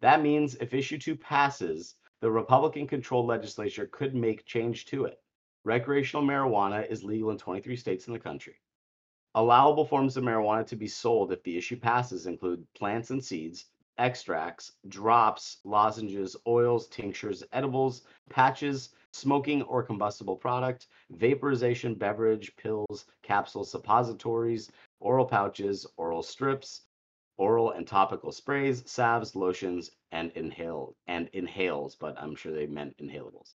That means if issue 2 passes, the Republican controlled legislature could make change to it. Recreational marijuana is legal in 23 states in the country. Allowable forms of marijuana to be sold if the issue passes include plants and seeds, extracts, drops, lozenges, oils, tinctures, edibles, patches, smoking or combustible product, vaporization beverage, pills, capsules, suppositories, oral pouches, oral strips, oral and topical sprays, salves, lotions, and inhale and inhales, but I'm sure they meant inhalables.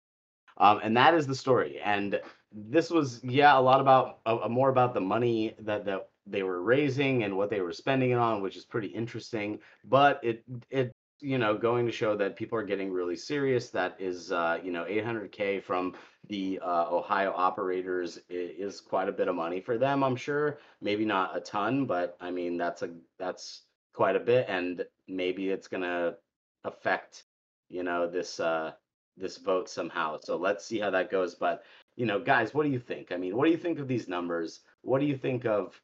Um, and that is the story. And this was, yeah, a lot about uh, more about the money that that they were raising and what they were spending it on, which is pretty interesting. But it it you know going to show that people are getting really serious. That is, uh, you know, 800k from the uh, Ohio operators is, is quite a bit of money for them. I'm sure, maybe not a ton, but I mean that's a that's quite a bit, and maybe it's gonna affect you know this uh this vote somehow. So let's see how that goes. But you know, guys, what do you think? I mean, what do you think of these numbers? What do you think of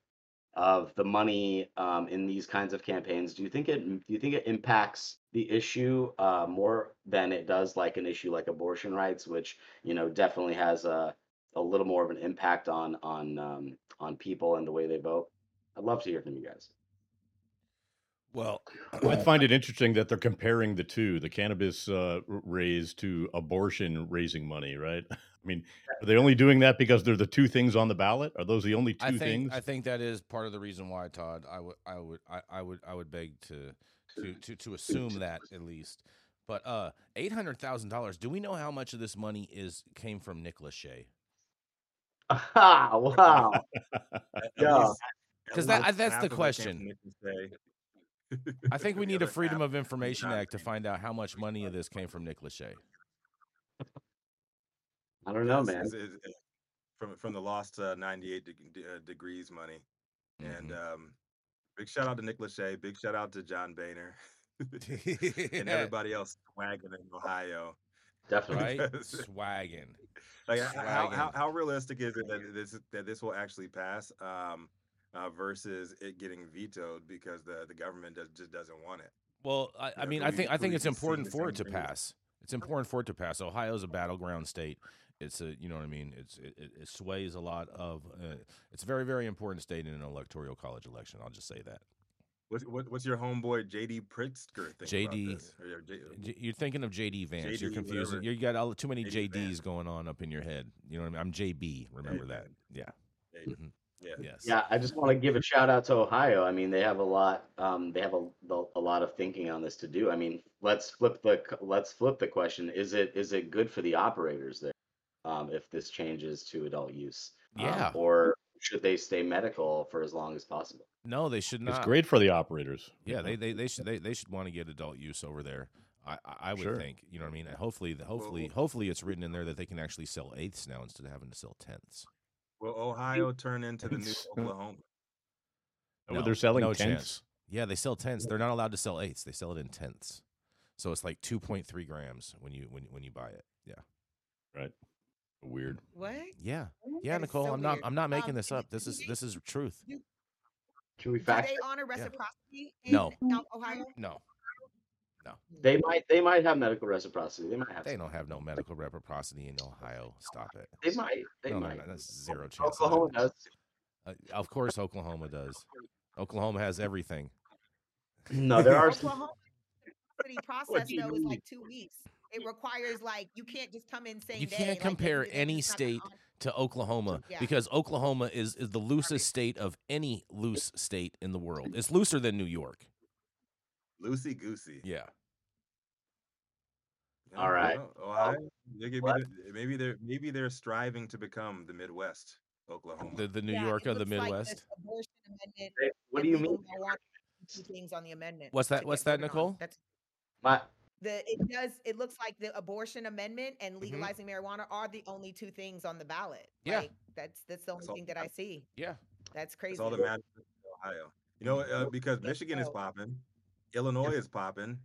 of the money um, in these kinds of campaigns? Do you think it do you think it impacts the issue uh, more than it does like an issue like abortion rights, which you know definitely has a a little more of an impact on on um, on people and the way they vote? I'd love to hear from you guys. Well, I find it interesting that they're comparing the two, the cannabis uh, raise to abortion raising money, right? I mean, are they only doing that because they're the two things on the ballot? Are those the only two I think things? I think that is part of the reason why Todd. I would I would I, I would I would beg to to to to assume that at least. But uh, eight hundred thousand dollars. Do we know how much of this money is came from Nick Lachey? Ah, wow. At Yeah. least- at 'Cause that, that's the of it came question. From Nick Lachey. I think we need a Freedom of Information Act to find out how much money of this came from Nick Lachey. I don't know, man. it's- it's- it's from from the lost uh, 98 de- de- uh, degrees money. And Mhm. um, big shout out to Nick Lachey. Big shout out to John Boehner and everybody else swagging in Ohio. Definitely. right? Swagging. like, h- how, how, how realistic is it that this that this will actually pass um, uh, versus it getting vetoed because the, the government does, just doesn't want it? Well, I, I mean, I think I think it's important for it to thing? pass. It's important for it to pass. Ohio's a battleground state. It's a, you know what I mean. It's it, it sways a lot of. Uh, it's a very very important state in an electoral college election. I'll just say that. What's, what, what's your homeboy JD Pritzker think about JD this? J- You're thinking of JD Vance. You're JD confusing. whatever. You got all, too many JD JDs Vance. going on up in your head. You know what I mean? I'm JB. Remember that? Yeah. JD. Yeah. Yes. Yeah, I just want to give a shout out to Ohio. I mean, they have a lot. Um, they have a, a lot of thinking on this to do. I mean, let's flip the let's flip the question. Is it is it good for the operators there um, if this changes to adult use? Um, Yeah. or should they stay medical for as long as possible? No, they should not. It's great for the operators. Yeah, they, they, they should they, they should want to get adult use over there. I, I, I would Sure. think. You know what I mean? And hopefully hopefully hopefully it's written in there that they can actually sell eighths now instead of having to sell tenths. Will Ohio turn into the new Oklahoma? Oh, but they're selling no tenths. chance. Yeah, they sell tenths. They're not allowed to sell eighths. They sell it in tenths. So it's like two point three grams when you when when you buy it. Yeah. Right. Weird. What? Yeah. Yeah, That is Nicole. so I'm not weird. I'm not making Um, this up. This is they- this is truth. Should we Do fact? they honor reciprocity in No. Ohio? No. They might they might have medical reciprocity. They might have. They some. don't have no medical reciprocity in Ohio. Stop it. They might. They no, no, might. no, that's zero chance. of. Oklahoma does. Uh, of course, Oklahoma does. Oklahoma has everything. No, there are. some- Oklahoma reciprocity process though is like two weeks. It requires like you can't just come in same You can't like, compare it's any just not gonna state to Oklahoma Yeah. because Oklahoma is, is the loosest state of any loose state in the world. It's looser than New York. Loosey goosey. Yeah. Yeah, All right. well, Ohio, they could be the- maybe they're maybe they're striving to become the Midwest, Oklahoma. The the New Yeah, York of the looks like Midwest. amendment Hey, What do you mean? marijuana two things on the amendment. What's that- what's that, voted on. Nicole? That's My, the it does it looks like the abortion amendment and Mhm. legalizing marijuana are the only two things on the ballot. Yeah. Like, that's that's the only all thing that I see. Yeah. That's crazy. That's all that matters. in Ohio. You know, uh, because Michigan is popping, Illinois is popping,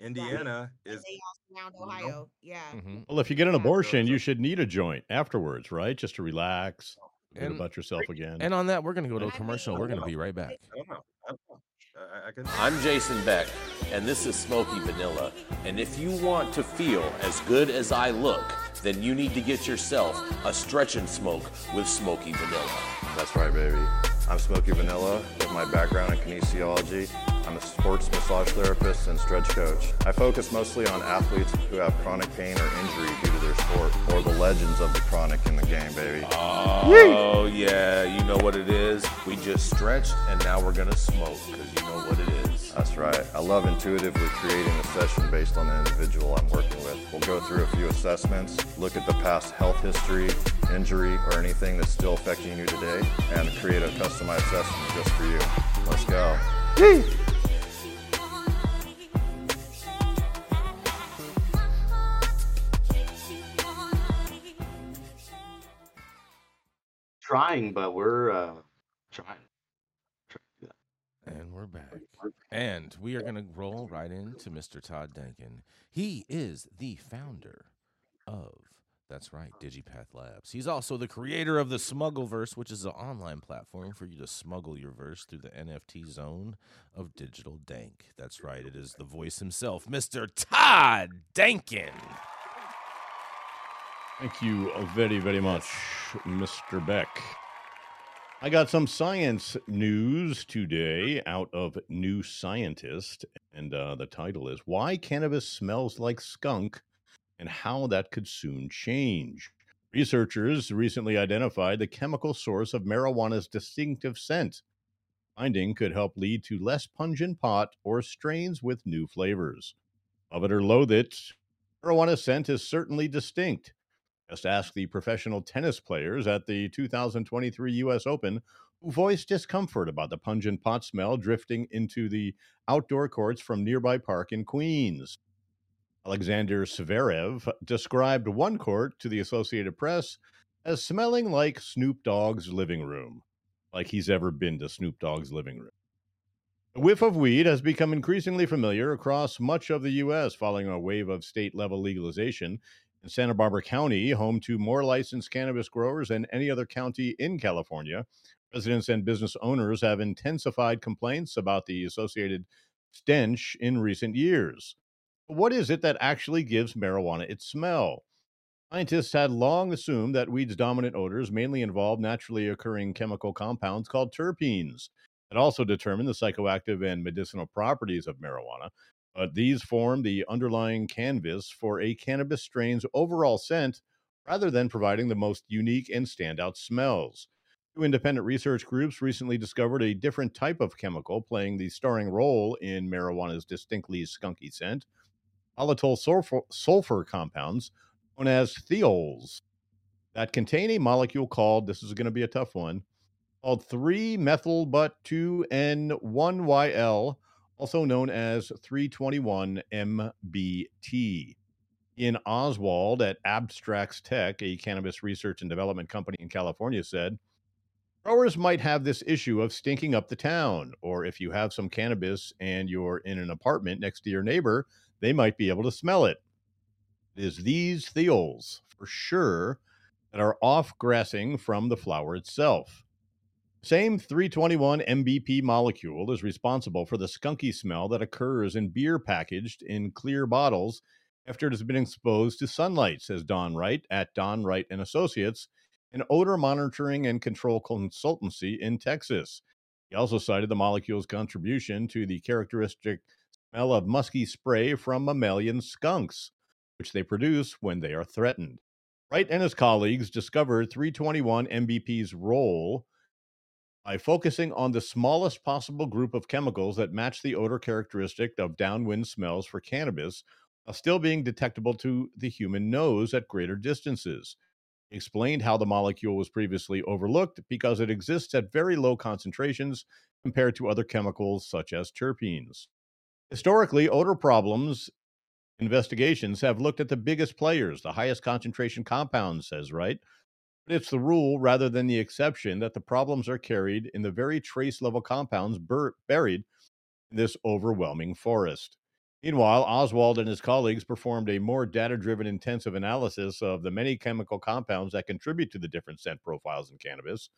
Indiana And is. they all surround? Ohio. Yeah. hmm Well, if you get an abortion, you should need a joint afterwards, right? Just to relax, feel And- about yourself again. And on that, we're going to go to a commercial. We're going to be right back. I don't know. I don't know. I, I can. I'm Jason Beck, and this is Smoky Vanilla. And if you want to feel as good as I look, then you need to get yourself a stretch and smoke with Smoky Vanilla. That's right, baby. I'm Smoky Vanilla with my background in kinesiology. I'm a sports massage therapist and stretch coach. I focus mostly on athletes who have chronic pain or injury due to their sport, or the legends of the chronic in the game, baby. Oh, yeah, you know what it is. We just stretched, and now we're going to smoke because you know what it is. That's right. I love intuitively creating a session based on the individual I'm working with. We'll go through a few assessments, look at the past health history, injury, or anything that's still affecting you today, and create a customized session just for you. Let's go. Trying, but we're uh, trying. Trying to do that. And we're back. And we are going to roll right into Mr. Todd Denkin. He is the founder of, that's right, Digipath Labs. He's also the creator of the Smuggleverse, which is an online platform for you to smuggle your verse through the NFT zone of digital dank. That's right, it is the voice himself, Mr. Todd Denkin. Thank you very, very much, Mr. Beck. I got some science news today out of New Scientist, and uh, the title is Why Cannabis Smells Like Skunk and How That Could Soon Change. Researchers recently identified the chemical source of marijuana's distinctive scent. Finding could help lead to less pungent pot or strains with new flavors. Love it or loathe it, marijuana scent is certainly distinct. Just ask the professional tennis players at the 2023 U.S. Open who voiced discomfort about the pungent pot smell drifting into the outdoor courts from nearby park in Queens. Alexander Zverev described one court to the Associated Press as smelling like Snoop Dogg's living room, like he's ever been to Snoop Dogg's living room. The whiff of weed has become increasingly familiar across much of the U.S. following a wave of state level legalization in Santa Barbara County, home to more licensed cannabis growers than any other county in California, residents and business owners have intensified complaints about the associated stench in recent years. What is it that actually gives marijuana its smell? Scientists had long assumed that weed's dominant odors mainly involved naturally occurring chemical compounds called terpenes that also determine the psychoactive and medicinal properties of marijuana, but these form the underlying canvas for a cannabis strain's overall scent rather than providing the most unique and standout smells. Two independent research groups recently discovered a different type of chemical playing the starring role in marijuana's distinctly skunky scent volatile sulfur, sulfur compounds known as thiols that contain a molecule called, this is going to be a tough one, called 3 methyl but 2 N1YL, also known as 321 MBT. Iain Oswald at Abstrax Tech, a cannabis research and development company in California, said growers might have this issue of stinking up the town, or if you have some cannabis and you're in an apartment next to your neighbor, they might be able to smell it. It is these thiols, for sure, that are off grassing from the flower itself. Same 321 MBT molecule is responsible for the skunky smell that occurs in beer packaged in clear bottles after it has been exposed to sunlight, says Don Wright at Don Wright and Associates, an odor monitoring and control consultancy in Texas. He also cited the molecule's contribution to the characteristic smell of musky spray from mammalian skunks, which they produce when they are threatened. Wright and his colleagues discovered 321 MBT's role by focusing on the smallest possible group of chemicals that match the odor characteristic of downwind smells for cannabis while still being detectable to the human nose at greater distances. He explained how the molecule was previously overlooked because it exists at very low concentrations compared to other chemicals such as terpenes. Historically, odor problems investigations have looked at the biggest players, the highest concentration compounds, says Wright. But it's the rule rather than the exception that the problems are carried in the very trace level compounds bur- buried in this overwhelming forest. Meanwhile, Oswald and his colleagues performed a more data driven intensive analysis of the many chemical compounds that contribute to the different scent profiles in cannabis.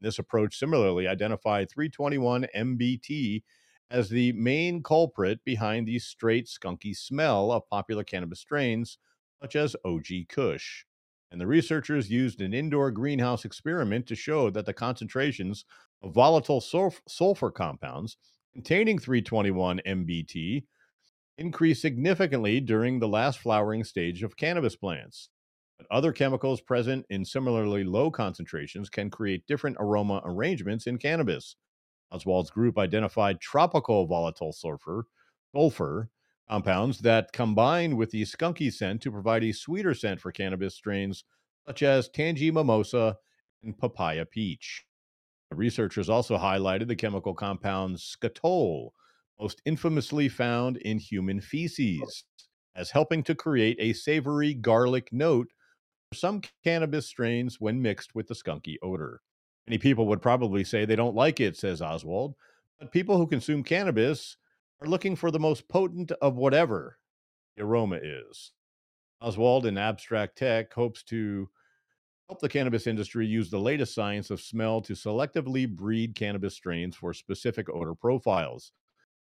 This approach similarly identified 321 MBT as the main culprit behind the straight skunky smell of popular cannabis strains such as OG Kush. And the researchers used an indoor greenhouse experiment to show that the concentrations of volatile sulf- sulfur compounds containing 321 MBT increased significantly during the last flowering stage of cannabis plants. But other chemicals present in similarly low concentrations can create different aroma arrangements in cannabis. Oswald's group identified tropical volatile sulfur, sulfur compounds that combine with the skunky scent to provide a sweeter scent for cannabis strains such as Tangie Mimosa and Papaya Peach. Researchers also highlighted the chemical compound skatole, most infamously found in human feces, as helping to create a savory garlic note for some cannabis strains when mixed with the skunky odor. Many people would probably say they don't like it, says Oswald, but people who consume cannabis are looking for the most potent of whatever the aroma is. Oswald in Abstrax Tech hopes to help the cannabis industry use the latest science of smell to selectively breed cannabis strains for specific odor profiles.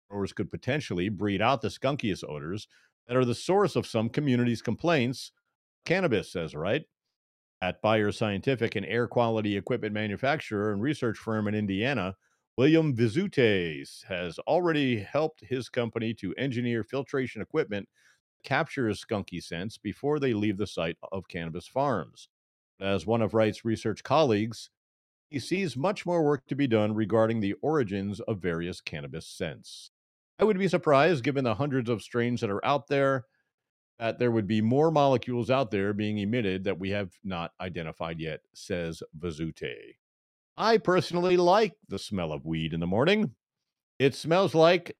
Growers could potentially breed out the skunkiest odors that are the source of some communities' complaints. Cannabis, says right? at Byers Scientific, an air quality equipment manufacturer and research firm in Indiana, William Vizutes has already helped his company to engineer filtration equipment that captures skunky scents before they leave the site of cannabis farms. As one of Wright's research colleagues, he sees much more work to be done regarding the origins of various cannabis scents. I would be surprised, given the hundreds of strains that are out there, that there would be more molecules out there being emitted that we have not identified yet, says Vizute. I personally like the smell of weed in the morning. It smells like.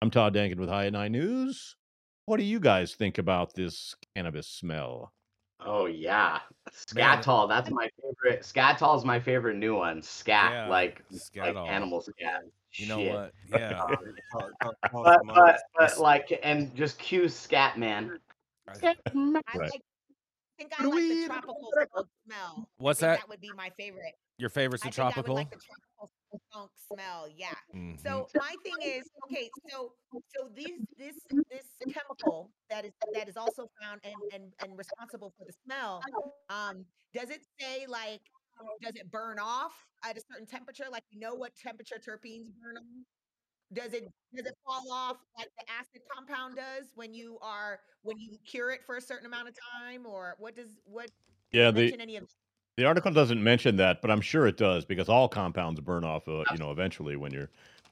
I'm Todd Denkin with High at Nine News. What do you guys think about this cannabis smell? Oh yeah, Man. Skatole. That's my favorite. Skatole is my favorite new one. Scat, Yeah, like like animal scat. You know Shit. what? Yeah. But, but but like and just cue Scat Man. I Right. like. I think I like the tropical smell. What's that? That would be my favorite. Your favorite's the think I would tropical? like the tropical skunk smell. Yeah. Mhm. So my thing is okay. So so these this this chemical that is that is also found and and and responsible for the smell. Um, does it say like does it burn off at a certain temperature? Like you know what temperature terpenes burn on? Does it does it fall off like the acid compound does when you are when you cure it for a certain amount of time or what does what Yeah, the any of The article doesn't mention that, but I'm sure it does because all compounds burn off, uh, you know, eventually when you're,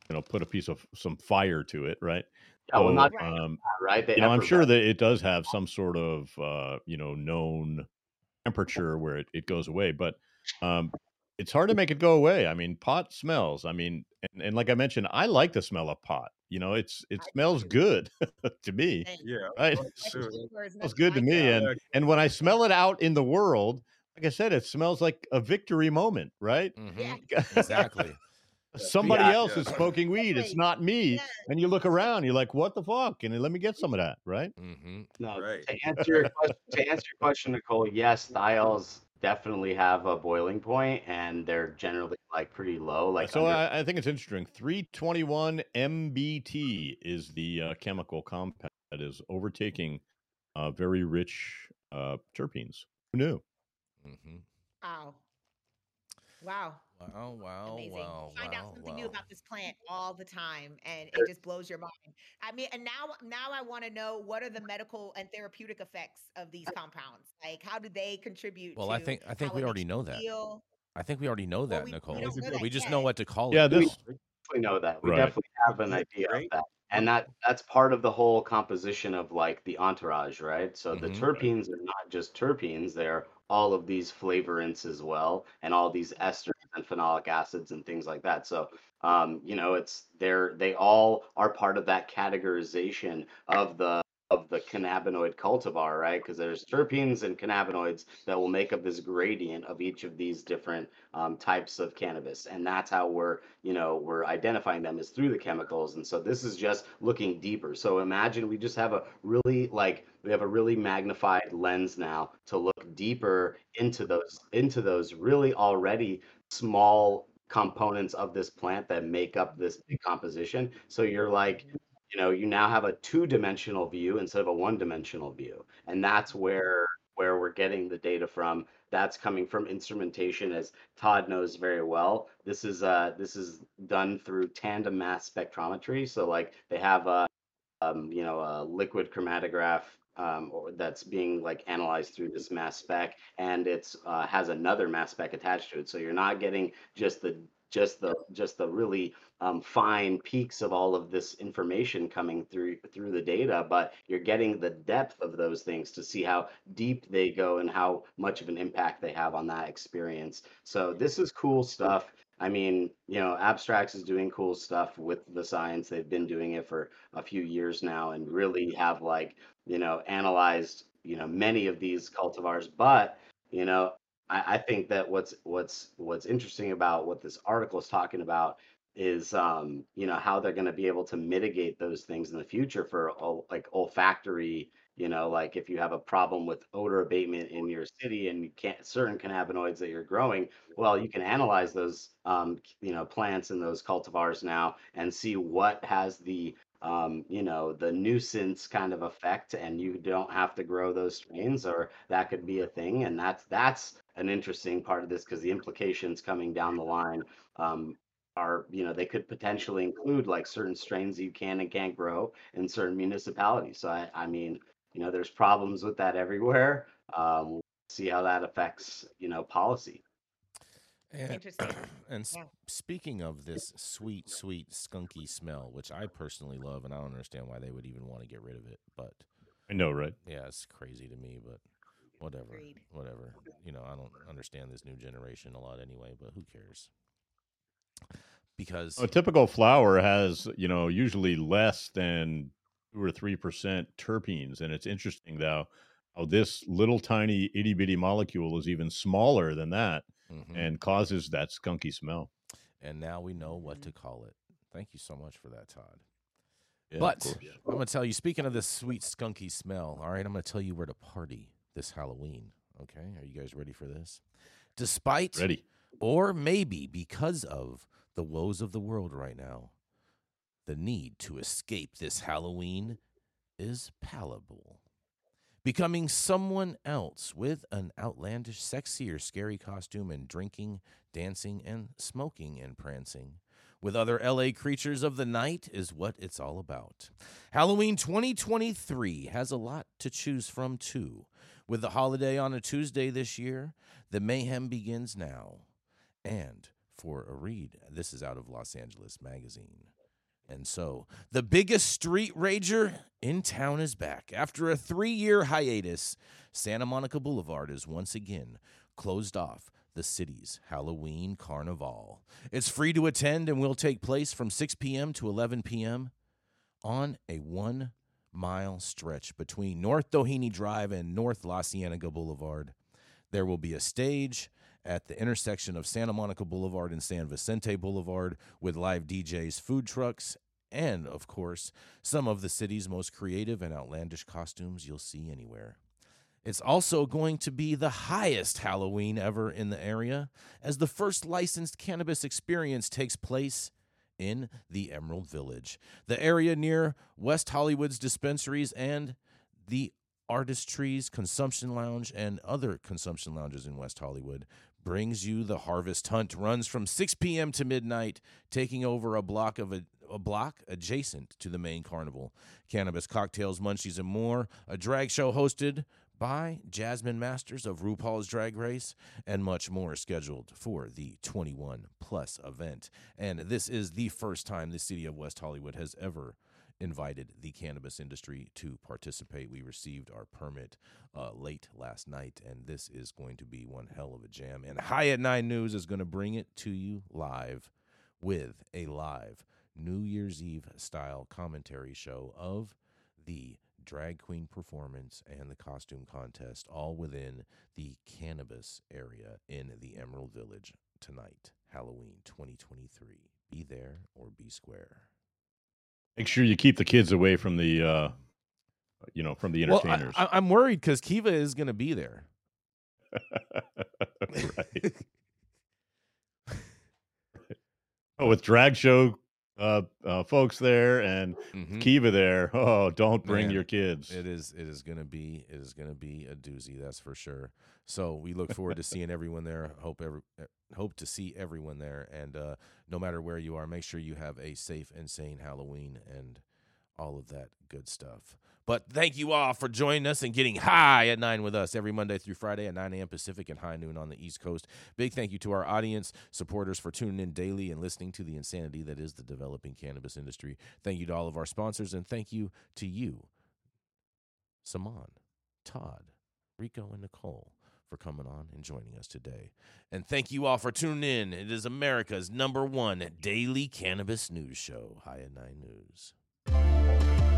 you know, put a piece of some fire to it, right? Yeah, well, not Right. um, right. They you know, I'm sure that it does have some sort of, uh, you know, known temperature where it, it goes away, but um, it's hard to make it go away. I mean, pot smells. I mean, and, and like I mentioned, I like the smell of pot. You know, it's it I smells too. good to me, Same. Yeah. right? sure. sugar is smells good to me, and and when I smell it out in the world, like I said, it smells like a victory moment, right? Yeah. Mm-hmm. Exactly. Somebody Yeah. else Yeah. is smoking weed. It's not me. Yes. And you look around, you're like, what the fuck? And let me get some of that, right? Mm-hmm. No, Right. to answer your question, to answer your question, Nicole, yes, thiols definitely have a boiling point, and they're generally like pretty low. Like so under, I, I think it's interesting. 321 MBT is the uh, chemical compound that is overtaking uh, very rich uh, terpenes. Who knew? Mm-hmm. Wow. Wow. Wow, wow, Amazing. wow, You find out wow, something new about this plant all the time and it just blows your mind. I mean, and now now I want to know what are the medical and therapeutic effects of these compounds? Like how do they contribute Well, to I think I think we already know that. feel? I think we already know that, we- we Nicole. don't know that we just yet. know what to call Yeah, it. Yeah, this we know that. We Right. definitely have an Isn't idea of that. And that that's part of the whole composition of like the entourage, right? So the Mhm. terpenes are not just terpenes, they're all of these flavorants as well, and all these esters and phenolic acids and things like that. So um, you know, it's they're they all are part of that categorization of the of the cannabinoid cultivar, right? Because there's terpenes and cannabinoids that will make up this gradient of each of these different um, types of cannabis, and that's how we're you know we're identifying them is through the chemicals. And so this is just looking deeper. So imagine we just have a really like we have a really magnified lens now to look deeper into those into those really already small components of this plant that make up this composition. So you're like you know you now have a two-dimensional view instead of a one-dimensional view and that's where where we're getting the data from. That's coming from instrumentation as todd knows very well. This is uh this is done through tandem mass spectrometry so like they have a um, you know a liquid chromatograph um, or that's being like analyzed through this mass spec and it's uh, has another mass spec attached to it. So you're not getting just the just the just the really um, fine peaks of all of this information coming through through the data, but you're getting the depth of those things to see how deep they go and how much of an impact they have on that experience. So this is cool stuff. I mean, you know, Abstrax is doing cool stuff with the science. They've been doing it for a few years now and really have like, you know, analyzed, you know, many of these cultivars. But, you know, I, I think that what's what's what's interesting about what this article is talking about is um, you know how they're going to be able to mitigate those things in the future for like olfactory you know like if you have a problem with odor abatement in your city and you can't certain cannabinoids that you're growing well you can analyze those um, you know plants and those cultivars now and see what has the um, you know the nuisance kind of effect and you don't have to grow those strains or that could be a thing and that's that's an interesting part of this because the implications coming down the line um, are you know they could potentially include like certain strains you can and can't grow in certain municipalities. So i, I mean you know there's problems with that everywhere. Um, see how that affects you know policy And, Interesting. and Yeah. speaking of this sweet, sweet, skunky smell, which I personally love, and I don't understand why they would even want to get rid of it, but I know, right? yeah, it's crazy to me. But whatever, Agreed. whatever. You know, I don't understand this new generation a lot anyway, but who cares? Because A typical flower has, you know, usually less than two or three percent terpenes, and it's interesting though how this little tiny itty bitty molecule is even smaller than that Mhm. and causes that skunky smell. and now we know what to call it. Thank you so much for that, Todd. Yeah, but course. I'm gonna tell you. Speaking of this sweet skunky smell, all right, I'm gonna tell you where to party this Halloween. Okay, are you guys ready for this? Despite ready. or maybe because of the woes of the world right now, the need to escape this Halloween is palatable. Becoming someone else with an outlandish, sexy, or scary costume and drinking, dancing, and smoking and prancing with other LA creatures of the night is what it's all about. Halloween 2023 has a lot to choose from, too, With the holiday on a Tuesday this year, the mayhem begins now. And for a read, this is out of Los Angeles Magazine. And so, the biggest street rager in town is back. After a three year hiatus, Santa Monica Boulevard is once again closed off the city's Halloween Carnival. It's free to attend and will take place from 6 p.m. to 11 p.m. on a one mile stretch between North Doheny Drive and North La Cienega Boulevard. There will be a stage at the intersection of Santa Monica Boulevard and San Vicente Boulevard with live DJs, food trucks, and, of course, some of the city's most creative and outlandish costumes you'll see anywhere. It's also going to be the highest Halloween ever in the area, as the first licensed cannabis experience takes place in the Emerald Village, the area near West Hollywood's dispensaries and the Artist Tree's Consumption Lounge and other consumption lounges in West Hollywood brings you the Harvest Hunt. Runs from 6 p.m. to midnight, taking over a block of a, a block adjacent to the main carnival. Cannabis, cocktails, munchies, and more. A drag show hosted by Jasmine Masters of RuPaul's Drag Race, and much more scheduled for the 21 plus event. And this is the first time the city of West Hollywood has ever invited the cannabis industry to participate. We received our permit uh, late last night, and this is going to be one hell of a jam. And High at Nine News is going to bring it to you live with a live New Year's Eve style commentary show of the drag queen performance and the costume contest, all within the cannabis area in the Emerald Village tonight, Halloween 2023. Be there or be square. Make sure you keep the kids away from the, uh, you know, from the entertainers. Well, I, am worried because Kiva is going to be there. right. oh, with drag show uh, uh, folks there and Mhm. Kiva there. Oh, don't bring Man, your kids. It is it is gonna be it is gonna be a doozy, that's for sure. So we look forward to seeing everyone there. Hope every hope to see everyone there. And uh, no matter where you are, make sure you have a safe and sane Halloween and all of that good stuff. But thank you all for joining us and getting high at nine with us every Monday through Friday at 9 a.m. Pacific and high noon on the East Coast. Big thank you to our audience, supporters for tuning in daily and listening to the insanity that is the developing cannabis industry. Thank you to all of our sponsors and thank you to you, Saman, Todd, Rico, and Nicole for coming on and joining us today. And thank you all for tuning in. It is America's number one daily cannabis news show, High Nine News.